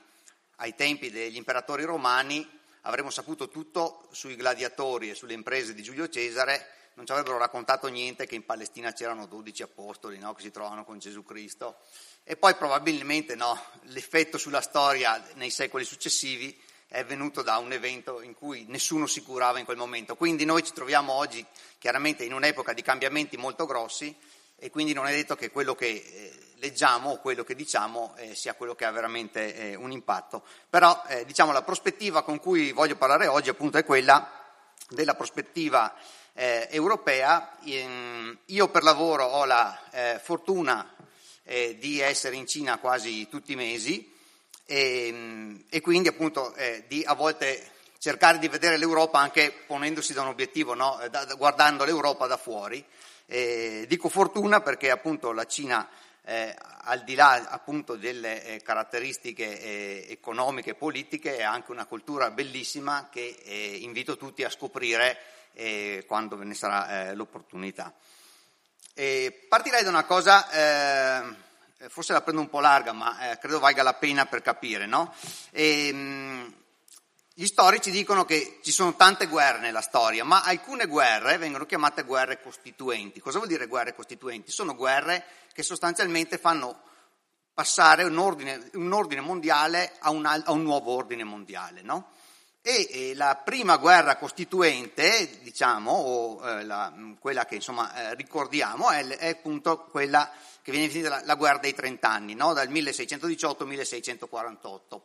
ai tempi degli imperatori romani avremmo saputo tutto sui gladiatori e sulle imprese di Giulio Cesare, non ci avrebbero raccontato niente che in Palestina c'erano 12 apostoli no, che si trovano con Gesù Cristo. E poi probabilmente no, l'effetto sulla storia nei secoli successivi è venuto da un evento in cui nessuno si curava in quel momento. Quindi noi ci troviamo oggi chiaramente in un'epoca di cambiamenti molto grossi e quindi non è detto che quello che eh, leggiamo o quello che diciamo eh, sia quello che ha veramente eh, un impatto. Però eh, diciamo, la prospettiva con cui voglio parlare oggi appunto è quella della prospettiva eh, europea. Io per lavoro ho la eh, fortuna di essere in Cina quasi tutti i mesi e, e quindi appunto di a volte cercare di vedere l'Europa anche ponendosi da un obiettivo, no? da, guardando l'Europa da fuori. Eh, dico fortuna perché appunto la Cina, eh, al di là appunto delle eh, caratteristiche eh, economiche e politiche, ha anche una cultura bellissima che eh, invito tutti a scoprire eh, quando ve ne sarà l'opportunità. partirei da una cosa, forse la prendo un po' larga, ma credo valga la pena per capire, no? E, ehm, gli storici dicono che ci sono tante guerre nella storia, ma alcune guerre vengono chiamate guerre costituenti. Cosa vuol dire guerre costituenti? Sono guerre che sostanzialmente fanno passare un ordine, un ordine mondiale a un, a un, nuovo ordine mondiale. No? E, e, la prima guerra costituente, diciamo, o eh, la, quella che insomma eh, ricordiamo, è, è, appunto quella che viene definita la, la guerra dei trent'anni, no? dal 1618 al 1648.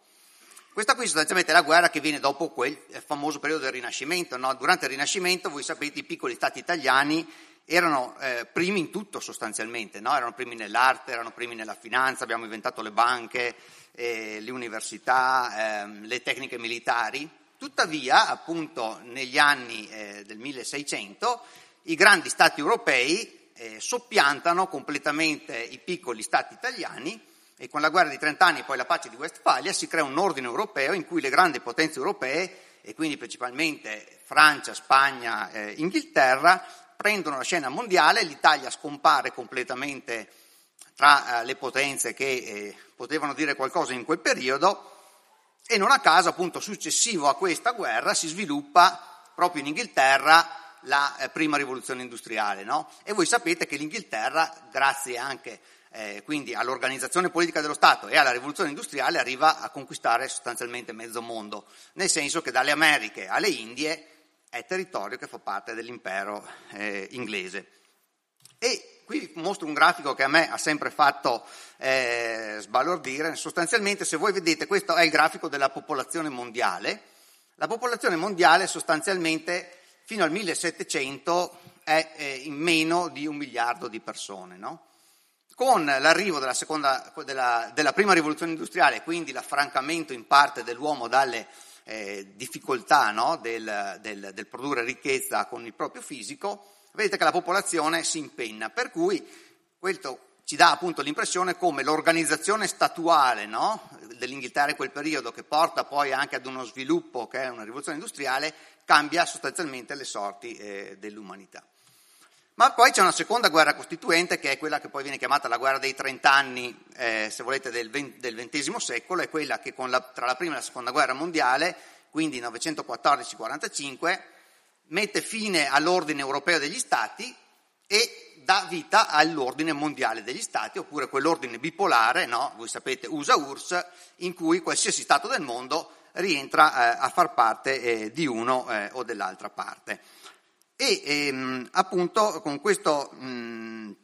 Questa qui sostanzialmente è la guerra che viene dopo quel famoso periodo del Rinascimento. No? Durante il Rinascimento, voi sapete, i piccoli stati italiani erano eh, primi in tutto sostanzialmente, no? erano primi nell'arte, erano primi nella finanza, abbiamo inventato le banche, eh, le università, eh, le tecniche militari. Tuttavia, appunto, negli anni eh, del 1600, i grandi stati europei eh, soppiantano completamente i piccoli stati italiani e con la guerra di trent'anni e poi la pace di Westfalia si crea un ordine europeo in cui le grandi potenze europee, e quindi principalmente Francia, Spagna, eh, Inghilterra, prendono la scena mondiale, l'Italia scompare completamente tra eh, le potenze che eh, potevano dire qualcosa in quel periodo e non a caso, appunto, successivo a questa guerra si sviluppa proprio in Inghilterra la eh, prima rivoluzione industriale. No? E voi sapete che l'Inghilterra, grazie anche eh, quindi all'organizzazione politica dello Stato e alla rivoluzione industriale arriva a conquistare sostanzialmente mezzo mondo, nel senso che dalle Americhe alle Indie è territorio che fa parte dell'impero eh, inglese. E qui mostro un grafico che a me ha sempre fatto eh, sbalordire. Sostanzialmente, se voi vedete, questo è il grafico della popolazione mondiale. La popolazione mondiale sostanzialmente fino al 1700 è eh, in meno di un miliardo di persone, no? Con l'arrivo della, seconda, della, della, prima rivoluzione industriale, quindi l'affrancamento in parte dell'uomo dalle eh, difficoltà no? del, del, del, produrre ricchezza con il proprio fisico, vedete che la popolazione si impenna, per cui questo ci dà appunto l'impressione come l'organizzazione statuale no? dell'Inghilterra in quel periodo, che porta poi anche ad uno sviluppo che è una rivoluzione industriale, cambia sostanzialmente le sorti eh, dell'umanità. Ma poi c'è una seconda guerra costituente che è quella che poi viene chiamata la guerra dei trent'anni, eh, se volete, del, XX secolo, è quella che la, tra la prima e la seconda guerra mondiale, quindi 1914-45, mette fine all'ordine europeo degli Stati e dà vita all'ordine mondiale degli Stati, oppure quell'ordine bipolare, no? voi sapete USA-URSS, in cui qualsiasi Stato del mondo rientra eh, a far parte eh, di uno eh, o dell'altra parte. E ehm, appunto con questo, mh,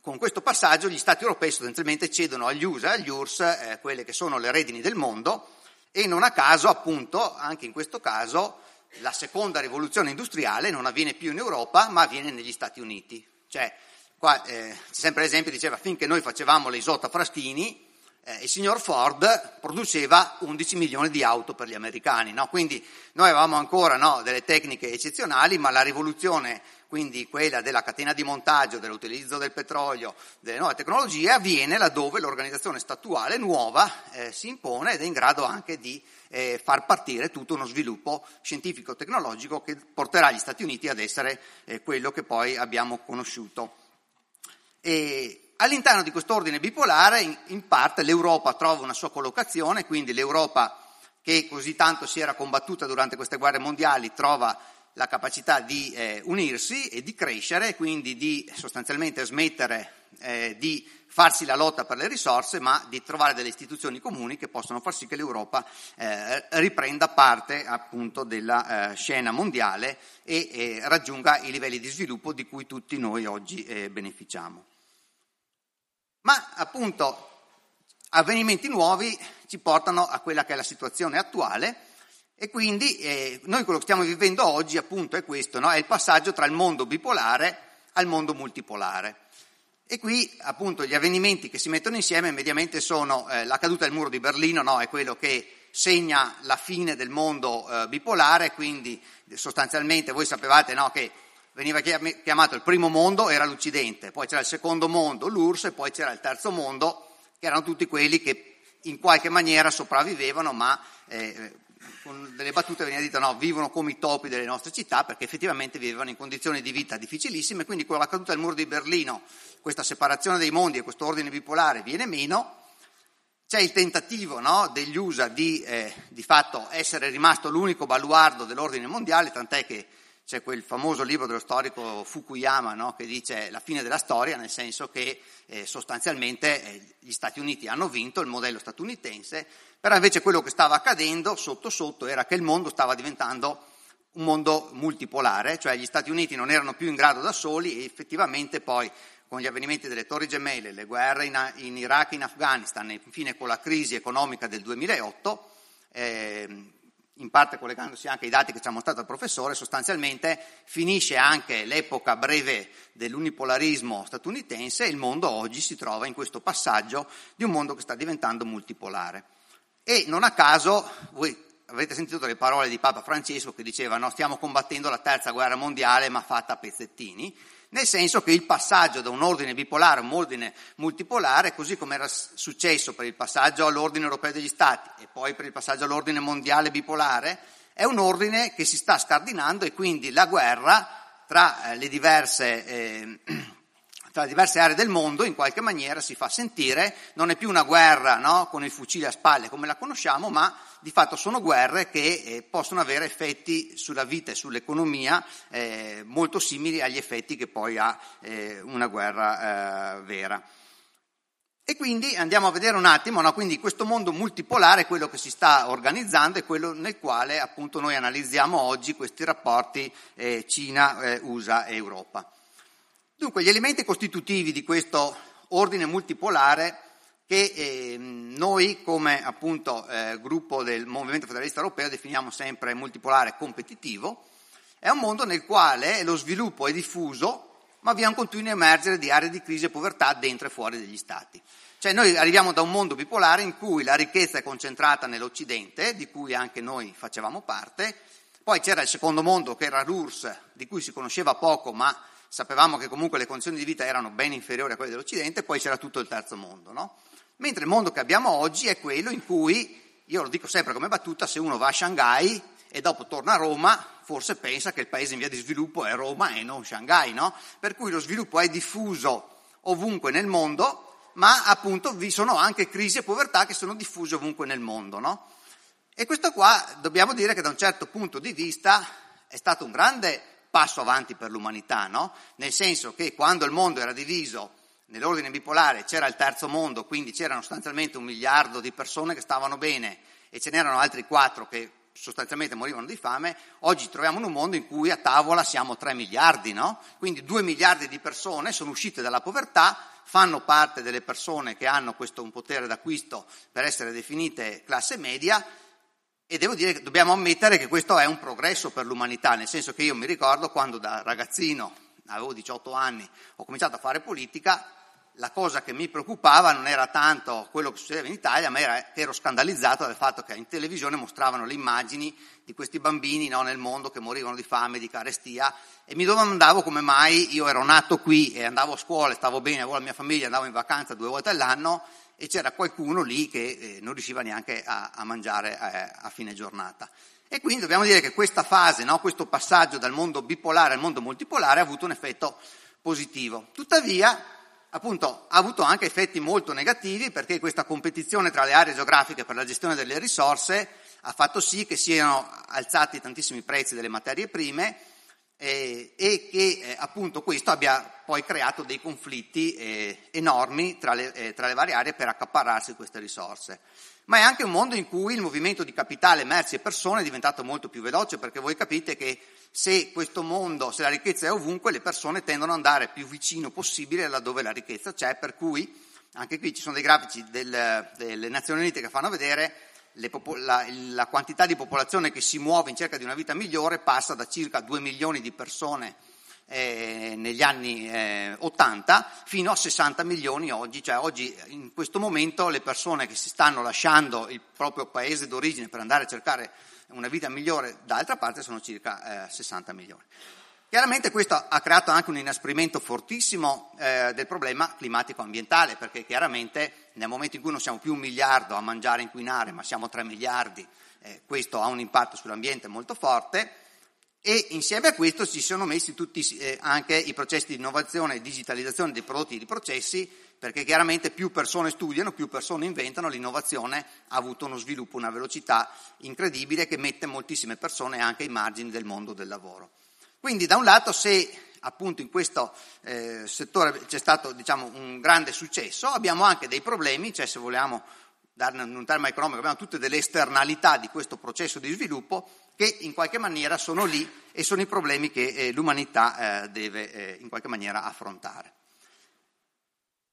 con questo, passaggio gli Stati europei sostanzialmente cedono agli USA agli URSS eh, quelle che sono le redini del mondo e non a caso appunto anche in questo caso la seconda rivoluzione industriale non avviene più in Europa ma avviene negli Stati Uniti. Cioè, qua eh, sempre l'esempio, diceva finché noi facevamo le isotta Fraschini, eh, il signor Ford produceva 11 milioni di auto per gli americani, no? quindi noi avevamo ancora no, delle tecniche eccezionali, ma la rivoluzione, quindi quella della catena di montaggio, dell'utilizzo del petrolio, delle nuove tecnologie, avviene laddove l'organizzazione statuale nuova eh, si impone ed è in grado anche di eh, far partire tutto uno sviluppo scientifico-tecnologico che porterà gli Stati Uniti ad essere eh, quello che poi abbiamo conosciuto. E, all'interno di quest'ordine bipolare, in, in, parte l'Europa trova una sua collocazione, quindi l'Europa che così tanto si era combattuta durante queste guerre mondiali trova la capacità di eh, unirsi e di crescere, quindi di sostanzialmente smettere eh, di farsi la lotta per le risorse, ma di trovare delle istituzioni comuni che possono far sì che l'Europa eh, riprenda parte appunto della eh, scena mondiale e raggiunga i livelli di sviluppo di cui tutti noi oggi eh, beneficiamo. Ma appunto avvenimenti nuovi ci portano a quella che è la situazione attuale e quindi eh, noi quello che stiamo vivendo oggi appunto è questo, no? è il passaggio tra il mondo bipolare al mondo multipolare. E qui appunto gli avvenimenti che si mettono insieme mediamente sono eh, la caduta del muro di Berlino, no? è quello che segna la fine del mondo eh, bipolare, quindi sostanzialmente voi sapevate no, che veniva chiamato il primo mondo, era l'Occidente, poi c'era il secondo mondo, l'URSS, e poi c'era il terzo mondo, che erano tutti quelli che in qualche maniera sopravvivevano, ma eh, con delle battute veniva detto no, vivono come i topi delle nostre città, perché effettivamente vivevano in condizioni di vita difficilissime, quindi con la caduta del muro di Berlino, questa separazione dei mondi e questo ordine bipolare viene meno, c'è il tentativo no, degli USA di, eh, di fatto essere rimasto l'unico baluardo dell'ordine mondiale, tant'è che c'è quel famoso libro dello storico Fukuyama no, che dice la fine della storia, nel senso che eh, sostanzialmente eh, gli Stati Uniti hanno vinto il modello statunitense, però invece quello che stava accadendo sotto sotto era che il mondo stava diventando un mondo multipolare, cioè gli Stati Uniti non erano più in grado da soli e effettivamente poi con gli avvenimenti delle Torri Gemelle, le guerre in, in Iraq e in Afghanistan e infine con la crisi economica del 2008, eh, in parte collegandosi anche ai dati che ci ha mostrato il professore, sostanzialmente finisce anche l'epoca breve dell'unipolarismo statunitense e il mondo oggi si trova in questo passaggio di un mondo che sta diventando multipolare. E non a caso, voi avete sentito le parole di Papa Francesco che diceva no, stiamo combattendo la terza guerra mondiale ma fatta a pezzettini, nel senso che il passaggio da un ordine bipolare a un ordine multipolare, così come era successo per il passaggio all'ordine europeo degli Stati e poi per il passaggio all'ordine mondiale bipolare, è un ordine che si sta scardinando e quindi la guerra tra eh, le diverse eh, tra diverse aree del mondo in qualche maniera si fa sentire, non è più una guerra no, con il fucile a spalle come la conosciamo, ma di fatto sono guerre che eh, possono avere effetti sulla vita e sull'economia eh, molto simili agli effetti che poi ha eh, una guerra eh, vera. E quindi andiamo a vedere un attimo, no? quindi questo mondo multipolare quello che si sta organizzando, è quello nel quale appunto noi analizziamo oggi questi rapporti eh, Cina, eh, USA e Europa. Dunque, gli elementi costitutivi di questo ordine multipolare che eh, noi come appunto eh, gruppo del Movimento Federalista Europeo definiamo sempre multipolare competitivo, è un mondo nel quale lo sviluppo è diffuso, ma vi è un continuo emergere di aree di crisi e povertà dentro e fuori degli stati. Cioè noi arriviamo da un mondo bipolare in cui la ricchezza è concentrata nell'Occidente, di cui anche noi facevamo parte, poi c'era il secondo mondo che era l'URSS, di cui si conosceva poco, ma sapevamo che comunque le condizioni di vita erano ben inferiori a quelle dell'Occidente, poi c'era tutto il terzo mondo. No? Mentre il mondo che abbiamo oggi è quello in cui, io lo dico sempre come battuta, se uno va a Shanghai e dopo torna a Roma, forse pensa che il paese in via di sviluppo è Roma e non Shanghai, no? Per cui lo sviluppo è diffuso ovunque nel mondo, ma appunto vi sono anche crisi e povertà che sono diffuse ovunque nel mondo, no? E questo qua dobbiamo dire che da un certo punto di vista è stato un grande passo avanti per l'umanità, no? Nel senso che quando il mondo era diviso nell'ordine bipolare c'era il terzo mondo, quindi c'erano sostanzialmente un miliardo di persone che stavano bene e ce n'erano altri quattro che sostanzialmente morivano di fame, oggi troviamo in un mondo in cui a tavola siamo 3 miliardi, no? Quindi 2 miliardi di persone sono uscite dalla povertà, fanno parte delle persone che hanno questo un potere d'acquisto per essere definite classe media e devo dire che dobbiamo ammettere che questo è un progresso per l'umanità, nel senso che io mi ricordo quando da ragazzino, avevo 18 anni, ho cominciato a fare politica, la cosa che mi preoccupava non era tanto quello che succedeva in Italia, ma era, ero scandalizzato dal fatto che in televisione mostravano le immagini di questi bambini no, nel mondo che morivano di fame, di carestia e mi domandavo come mai io ero nato qui e andavo a scuola, stavo bene, avevo la mia famiglia, andavo in vacanza due volte all'anno e c'era qualcuno lì che eh, non riusciva neanche a, a mangiare eh, a fine giornata. E quindi dobbiamo dire che questa fase, no, questo passaggio dal mondo bipolare al mondo multipolare ha avuto un effetto positivo. Tuttavia, appunto ha avuto anche effetti molto negativi perché questa competizione tra le aree geografiche per la gestione delle risorse ha fatto sì che siano alzati tantissimi prezzi delle materie prime eh, e che eh, appunto questo abbia poi creato dei conflitti eh, enormi tra le, eh, tra le varie aree per accaparrarsi queste risorse. Ma è anche un mondo in cui il movimento di capitale, merci e persone è diventato molto più veloce, perché voi capite che se questo mondo, se la ricchezza è ovunque, le persone tendono ad andare più vicino possibile laddove la ricchezza c'è, per cui anche qui ci sono dei grafici del, delle Nazioni Unite che fanno vedere popo- la, la quantità di popolazione che si muove in cerca di una vita migliore passa da circa 2 milioni di persone eh, negli anni eh, 80 fino a 60 milioni oggi, cioè oggi in questo momento le persone che si stanno lasciando il proprio paese d'origine per andare a cercare una vita migliore da altra parte sono circa eh, 60 milioni. Chiaramente questo ha creato anche un inasprimento fortissimo eh, del problema climatico-ambientale, perché chiaramente nel momento in cui non siamo più un miliardo a mangiare e inquinare, ma siamo 3 miliardi, eh, questo ha un impatto sull'ambiente molto forte e insieme a questo si sono messi tutti eh, anche i processi di innovazione e digitalizzazione dei prodotti e dei processi, perché chiaramente più persone studiano, più persone inventano, l'innovazione ha avuto uno sviluppo, una velocità incredibile che mette moltissime persone anche ai margini del mondo del lavoro. Quindi da un lato se appunto in questo eh, settore c'è stato diciamo, un grande successo, abbiamo anche dei problemi, cioè se vogliamo darne un termine economico, abbiamo tutte delle esternalità di questo processo di sviluppo che in qualche maniera sono lì e sono i problemi che eh, l'umanità eh, deve eh, in qualche maniera affrontare.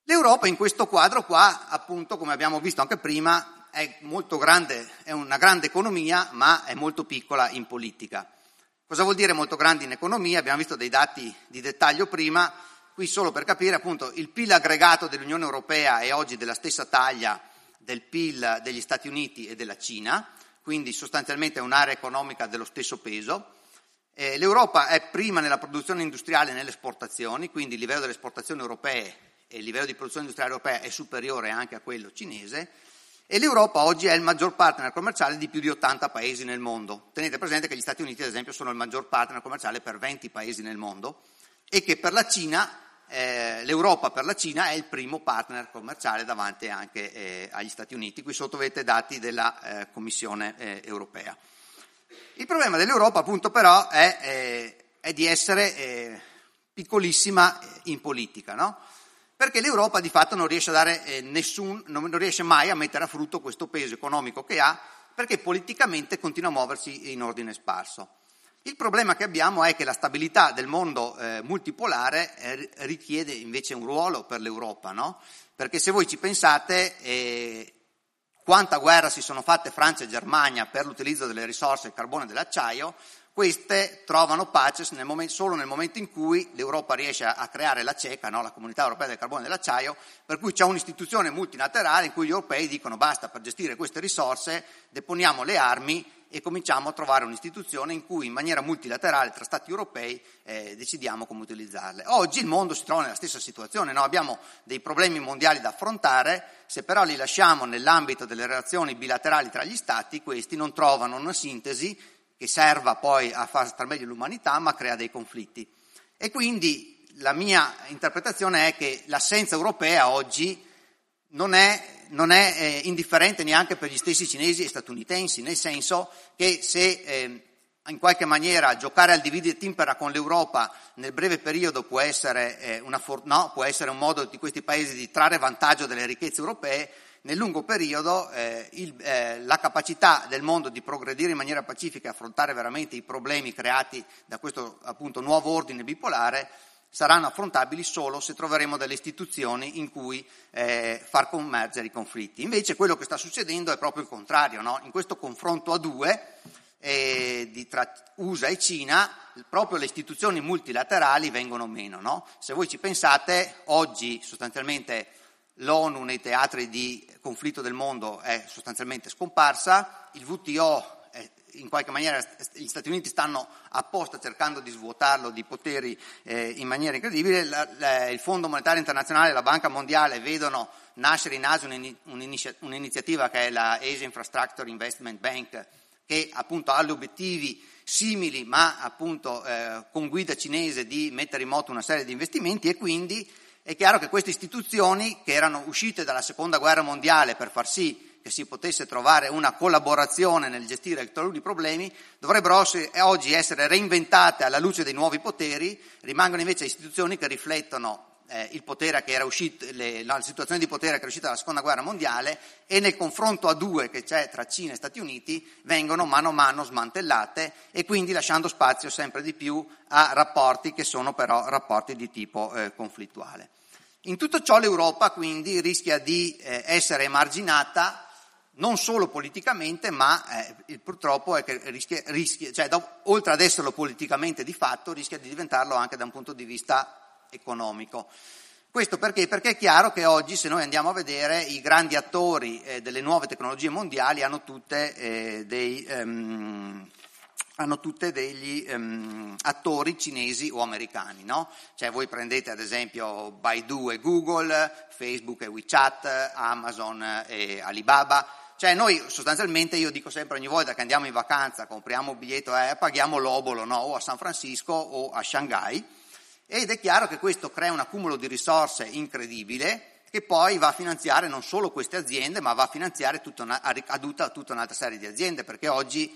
L'Europa in questo quadro qua, appunto, come abbiamo visto anche prima, è grande, è una grande economia, ma è molto piccola in politica. Cosa vuol dire molto grande in economia? Abbiamo visto dei dati di dettaglio prima, qui solo per capire appunto il PIL aggregato dell'Unione Europea è oggi della stessa taglia del PIL degli Stati Uniti e della Cina, quindi sostanzialmente è un'area economica dello stesso peso. Eh, L'Europa è prima nella produzione industriale e nelle esportazioni, quindi il livello delle esportazioni europee e il livello di produzione industriale europea è superiore anche a quello cinese e l'Europa oggi è il maggior partner commerciale di più di 80 paesi nel mondo. Tenete presente che gli Stati Uniti, ad esempio, sono il maggior partner commerciale per 20 paesi nel mondo e che per la Cina eh, l'Europa per la Cina è il primo partner commerciale davanti anche eh, agli Stati Uniti. Qui sotto vedete dati della eh, Commissione eh, europea. Il problema dell'Europa appunto però è, eh, è di essere eh, piccolissima in politica, no? Perché l'Europa di fatto non riesce, nessun, non riesce mai a mettere a frutto questo peso economico che ha, perché politicamente continua a muoversi in ordine sparso. Il problema che abbiamo è che la stabilità del mondo eh, multipolare eh, richiede invece un ruolo per l'Europa, no? Perché se voi ci pensate, eh, quanta guerra si sono fatte Francia e Germania per l'utilizzo delle risorse del carbone e dell'acciaio, queste trovano pace nel momento, solo nel momento in cui l'Europa riesce a, a creare la CECA, no? la Comunità Europea del Carbone e dell'Acciaio, per cui c'è un'istituzione multilaterale in cui gli europei dicono basta per gestire queste risorse, deponiamo le armi e cominciamo a trovare un'istituzione in cui in maniera multilaterale tra Stati europei eh, decidiamo come utilizzarle. Oggi il mondo si trova nella stessa situazione, no? abbiamo dei problemi mondiali da affrontare, se però li lasciamo nell'ambito delle relazioni bilaterali tra gli Stati, questi non trovano una sintesi che serva poi a far star meglio l'umanità, ma crea dei conflitti. E quindi la mia interpretazione è che l'assenza europea oggi non è non è eh, indifferente neanche per gli stessi cinesi e statunitensi, nel senso che se eh, in qualche maniera giocare al divide et impera con l'Europa nel breve periodo può essere, eh, for- no, può essere, un modo di questi paesi di trarre vantaggio delle ricchezze europee, nel lungo periodo eh, il, eh, la capacità del mondo di progredire in maniera pacifica e affrontare veramente i problemi creati da questo appunto nuovo ordine bipolare saranno affrontabili solo se troveremo delle istituzioni in cui eh, far convergere i conflitti. Invece quello che sta succedendo è proprio il contrario, no? in questo confronto a due eh, di, tra USA e Cina proprio le istituzioni multilaterali vengono meno. No? Se voi ci pensate, oggi sostanzialmente l'ONU nei teatri di conflitto del mondo è sostanzialmente scomparsa, il WTO in qualche maniera gli Stati Uniti stanno apposta cercando di svuotarlo di poteri eh, in maniera incredibile, la, la, il Fondo Monetario Internazionale e la Banca Mondiale vedono nascere in Asia un'iniziativa che è la Asia Infrastructure Investment Bank, che appunto ha gli obiettivi simili ma appunto eh, con guida cinese di mettere in moto una serie di investimenti e quindi è chiaro che queste istituzioni che erano uscite dalla seconda guerra mondiale per far sì che si potesse trovare una collaborazione nel gestire taluni problemi, dovrebbero oggi essere reinventate alla luce dei nuovi poteri, rimangono invece istituzioni che riflettono eh, era uscito, le, la situazione di potere che è uscita dalla seconda guerra mondiale e nel confronto a due che c'è tra Cina e Stati Uniti vengono mano a mano smantellate e quindi lasciando spazio sempre di più a rapporti che sono però rapporti di tipo eh, conflittuale. In tutto ciò l'Europa quindi rischia di eh, essere emarginata non solo politicamente, ma eh, purtroppo è che rischia, rischia cioè, do, oltre ad esserlo politicamente di fatto, rischia di diventarlo anche da un punto di vista economico. Questo perché? Perché è chiaro che oggi, se noi andiamo a vedere, i grandi attori eh, delle nuove tecnologie mondiali hanno tutte eh, dei, um, hanno tutte degli um, attori cinesi o americani, no? Cioè voi prendete ad esempio Baidu e Google, Facebook e WeChat, Amazon e Alibaba, cioè noi sostanzialmente, io dico sempre ogni volta che andiamo in vacanza, compriamo un biglietto e eh, paghiamo l'obolo, no? o a San Francisco o a Shanghai, ed è chiaro che questo crea un accumulo di risorse incredibile che poi va a finanziare non solo queste aziende, ma va a finanziare tutta una, tutta un'altra serie di aziende, perché oggi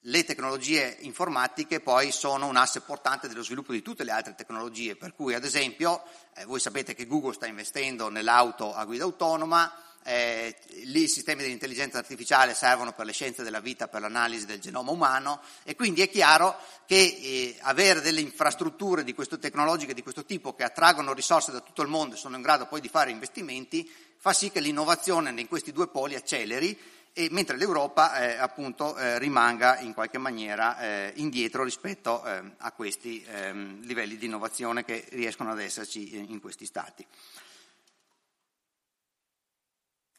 le tecnologie informatiche poi sono un asse portante dello sviluppo di tutte le altre tecnologie, per cui ad esempio eh, voi sapete che Google sta investendo nell'auto a guida autonoma, eh, lì i sistemi di intelligenza artificiale servono per le scienze della vita, per l'analisi del genoma umano e quindi è chiaro che eh, avere delle infrastrutture di questo, tecnologiche di questo tipo che attraggono risorse da tutto il mondo e sono in grado poi di fare investimenti fa sì che l'innovazione in questi due poli acceleri e mentre l'Europa eh, appunto eh, rimanga in qualche maniera eh, indietro rispetto eh, a questi ehm, livelli di innovazione che riescono ad esserci in questi stati.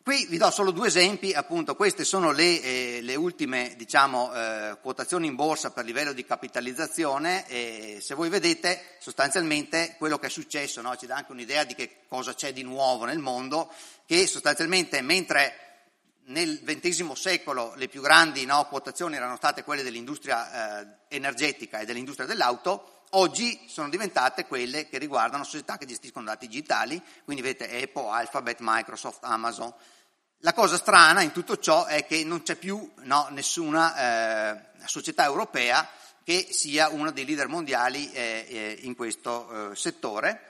Qui vi do solo due esempi, appunto queste sono le, eh, le ultime diciamo, eh, quotazioni in borsa per livello di capitalizzazione e se voi vedete sostanzialmente quello che è successo no? ci dà anche un'idea di che cosa c'è di nuovo nel mondo, che sostanzialmente mentre nel XX secolo le più grandi no, quotazioni erano state quelle dell'industria eh, energetica e dell'industria dell'auto, oggi sono diventate quelle che riguardano società che gestiscono dati digitali, quindi vedete Apple, Alphabet, Microsoft, Amazon. La cosa strana in tutto ciò è che non c'è più no, nessuna eh, società europea che sia uno dei leader mondiali eh, eh in questo eh, settore.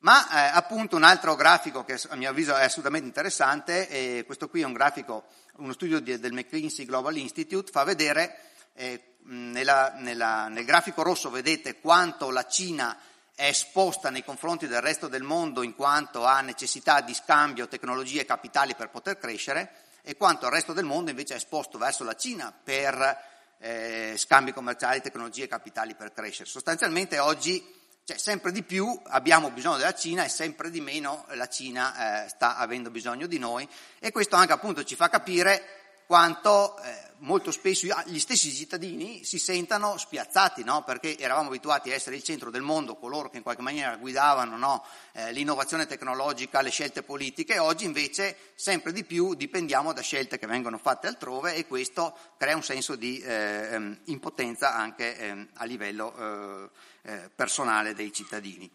Ma eh, appunto un altro grafico che a mio avviso è assolutamente interessante, questo qui è un grafico, uno studio di, del McKinsey Global Institute, fa vedere eh, nella, nella, nel grafico rosso vedete quanto la Cina è esposta nei confronti del resto del mondo in quanto ha necessità di scambio, tecnologie e capitali per poter crescere e quanto il resto del mondo invece è esposto verso la Cina per eh, scambi commerciali, tecnologie e capitali per crescere. Sostanzialmente oggi cioè, sempre di più abbiamo bisogno della Cina e sempre di meno la Cina eh, sta avendo bisogno di noi e questo anche appunto ci fa capire quanto eh, molto spesso gli stessi cittadini si sentano spiazzati, no? perché eravamo abituati a essere il centro del mondo, coloro che in qualche maniera guidavano no? eh, l'innovazione tecnologica, le scelte politiche, oggi invece sempre di più dipendiamo da scelte che vengono fatte altrove e questo crea un senso di eh, ehm, impotenza anche ehm, a livello eh, eh, personale dei cittadini.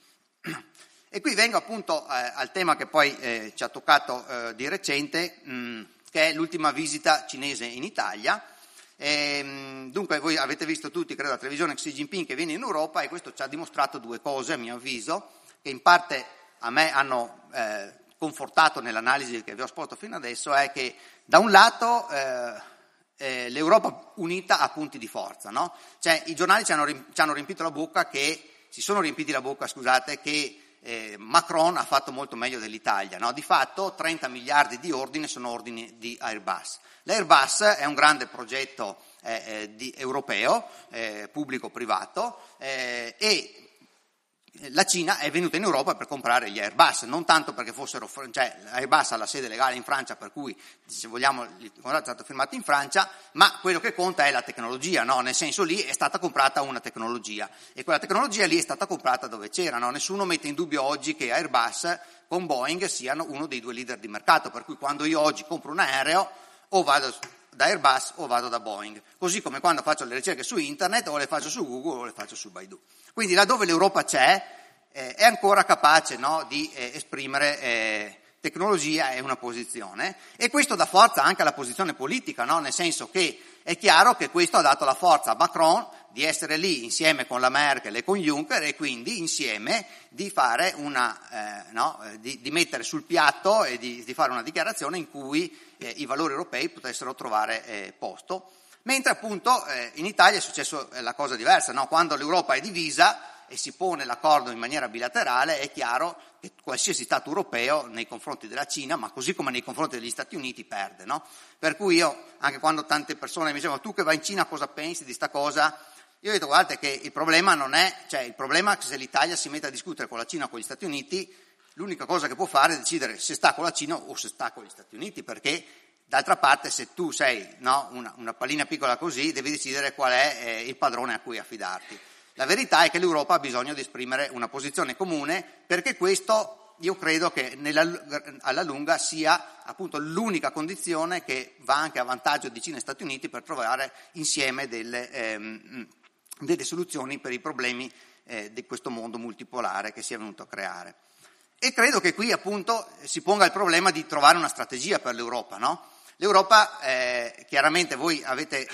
E qui vengo appunto eh, al tema che poi ci ha toccato di recente. Mh, che è l'ultima visita cinese in Italia. E, ehm, dunque voi avete visto tutti, credo, la televisione Xi Jinping che viene in Europa e questo ci ha dimostrato due cose, a mio avviso, che in parte a me hanno eh, confortato nell'analisi che vi ho esposto fino adesso, è che da un lato eh, eh, l'Europa unita ha punti di forza, no? Cioè i giornali ci hanno, ci hanno riempito la bocca che, si sono riempiti la bocca, scusate, che eh, Macron ha fatto molto meglio dell'Italia. No? Di fatto 30 miliardi di ordini sono ordini di Airbus. L'Airbus è un grande progetto eh, eh di, europeo, eh, pubblico-privato, eh, e la Cina è venuta in Europa per comprare gli Airbus, non tanto perché fossero, cioè Airbus ha la sede legale in Francia, per cui se vogliamo il contratto è stato firmato in Francia, ma quello che conta è la tecnologia, no? nel senso lì è stata comprata una tecnologia e quella tecnologia lì è stata comprata dove c'era, no? nessuno mette in dubbio oggi che Airbus con Boeing siano uno dei due leader di mercato, per cui quando io oggi compro un aereo o vado da Airbus o vado da Boeing, così come quando faccio le ricerche su internet o le faccio su Google o le faccio su Baidu. Quindi laddove l'Europa c'è eh, è ancora capace no, di eh, esprimere eh, tecnologia e una posizione e questo dà forza anche alla posizione politica, no? nel senso che è chiaro che questo ha dato la forza a Macron di essere lì insieme con la Merkel e con Juncker e quindi insieme di, una, eh, no, di, di mettere sul piatto e di, di, fare una dichiarazione in cui eh, i valori europei potessero trovare eh, posto. Mentre appunto eh, in Italia è successa eh, la cosa diversa, no? quando l'Europa è divisa e si pone l'accordo in maniera bilaterale, è chiaro che qualsiasi Stato europeo nei confronti della Cina, ma così come nei confronti degli Stati Uniti, perde. No? Per cui io, anche quando tante persone mi dicevano tu che vai in Cina cosa pensi di questa cosa, io ho detto guardate che il problema non è, cioè il problema è che se l'Italia si mette a discutere con la Cina o con gli Stati Uniti, l'unica cosa che può fare è decidere se sta con la Cina o se sta con gli Stati Uniti, perché D'altra parte, se tu sei no, una, una, pallina piccola così, devi decidere qual è eh, il padrone a cui affidarti. La verità è che l'Europa ha bisogno di esprimere una posizione comune perché questo io credo che nella, alla lunga sia appunto l'unica condizione che va anche a vantaggio di Cina e Stati Uniti per trovare insieme delle, ehm, delle soluzioni per i problemi eh, di questo mondo multipolare che si è venuto a creare. E credo che qui appunto si ponga il problema di trovare una strategia per l'Europa, no? L'Europa, eh, chiaramente voi avete,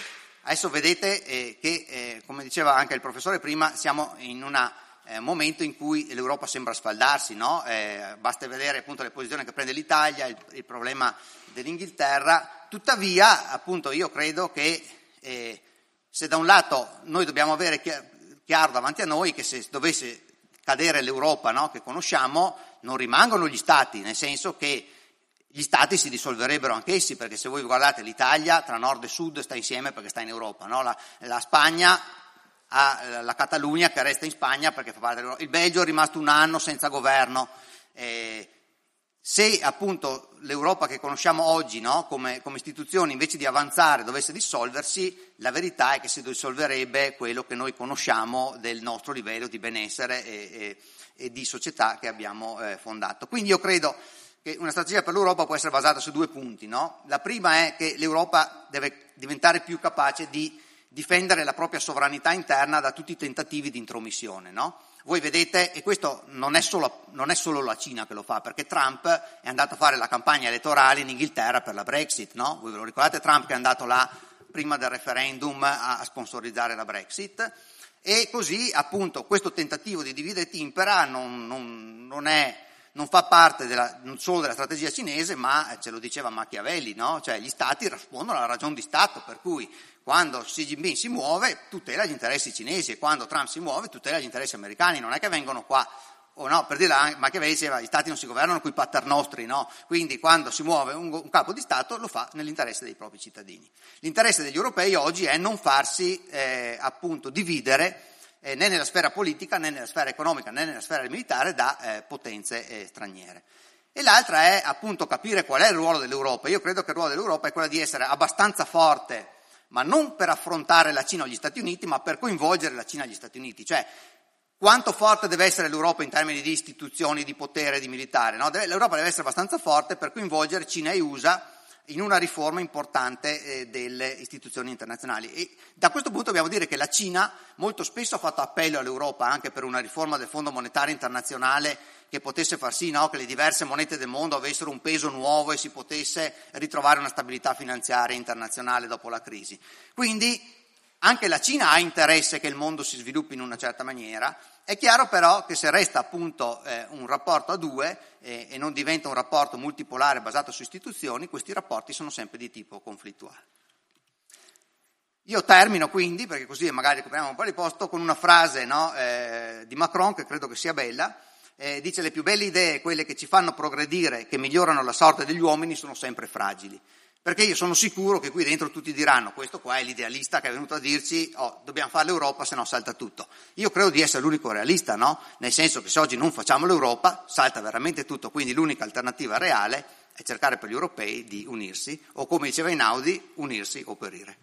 adesso vedete eh, che, eh, come diceva anche il professore prima, siamo in un eh, momento in cui l'Europa sembra sfaldarsi, no? Eh, basta vedere appunto le posizioni che prende l'Italia, il, il problema dell'Inghilterra, tuttavia appunto io credo che eh, se da un lato noi dobbiamo avere chiaro davanti a noi che se dovesse cadere l'Europa no, che conosciamo, non rimangono gli Stati, nel senso che gli stati si dissolverebbero anch'essi, perché se voi guardate l'Italia tra nord e sud sta insieme perché sta in Europa, no? la, la, Spagna ha la Catalogna che resta in Spagna perché fa parte dell'Europa, il Belgio è rimasto un anno senza governo. Eh, se appunto l'Europa che conosciamo oggi no? come, come, istituzione invece di avanzare dovesse dissolversi, la verità è che si dissolverebbe quello che noi conosciamo del nostro livello di benessere e, e, e di società che abbiamo eh, fondato. Quindi io credo che una strategia per l'Europa può essere basata su due punti. No? La prima è che l'Europa deve diventare più capace di difendere la propria sovranità interna da tutti i tentativi di intromissione. No? Voi vedete, e questo non è, solo, non è, solo, la Cina che lo fa, perché Trump è andato a fare la campagna elettorale in Inghilterra per la Brexit. No? Voi ve lo ricordate Trump che è andato là prima del referendum a sponsorizzare la Brexit? E così appunto questo tentativo di divide e timpera non, non, non è non fa parte della, non solo della strategia cinese, ma eh, ce lo diceva Machiavelli, no? cioè gli stati rispondono alla ragione di Stato, per cui quando Xi Jinping si muove tutela gli interessi cinesi e quando Trump si muove tutela gli interessi americani, non è che vengono qua o no, per dire Machiavelli diceva gli stati non si governano con i paternostri, no? Quindi quando si muove un, un, capo di Stato lo fa nell'interesse dei propri cittadini. L'interesse degli europei oggi è non farsi eh, appunto dividere eh, né nella sfera politica, né nella sfera economica, né nella sfera militare da eh, potenze eh, straniere. E l'altra è appunto capire qual è il ruolo dell'Europa. Io credo che il ruolo dell'Europa è quello di essere abbastanza forte, ma non per affrontare la Cina o gli Stati Uniti, ma per coinvolgere la Cina e gli Stati Uniti. Cioè, quanto forte deve essere l'Europa in termini di istituzioni, di potere, di militare? No? L'Europa deve essere abbastanza forte per coinvolgere Cina e USA in una riforma importante eh, delle istituzioni internazionali. E da questo punto dobbiamo dire che la Cina molto spesso ha fatto appello all'Europa anche per una riforma del Fondo Monetario Internazionale che potesse far sì no, che le diverse monete del mondo avessero un peso nuovo e si potesse ritrovare una stabilità finanziaria internazionale dopo la crisi. Quindi anche la Cina ha interesse che il mondo si sviluppi in una certa maniera è chiaro però che se resta appunto eh, un rapporto a due eh, e non diventa un rapporto multipolare basato su istituzioni, questi rapporti sono sempre di tipo conflittuale. Io termino quindi, perché così magari copriamo un po' di posto, con una frase no, eh, di Macron che credo che sia bella. Eh, dice le più belle idee, quelle che ci fanno progredire, che migliorano la sorte degli uomini, sono sempre fragili. Perché io sono sicuro che qui dentro tutti diranno, questo qua è l'idealista che è venuto a dirci, oh, dobbiamo fare l'Europa, se no salta tutto. Io credo di essere l'unico realista, no? Nel senso che se oggi non facciamo l'Europa, salta veramente tutto, quindi l'unica alternativa reale è cercare per gli europei di unirsi, o come diceva Inaudi, unirsi o perire.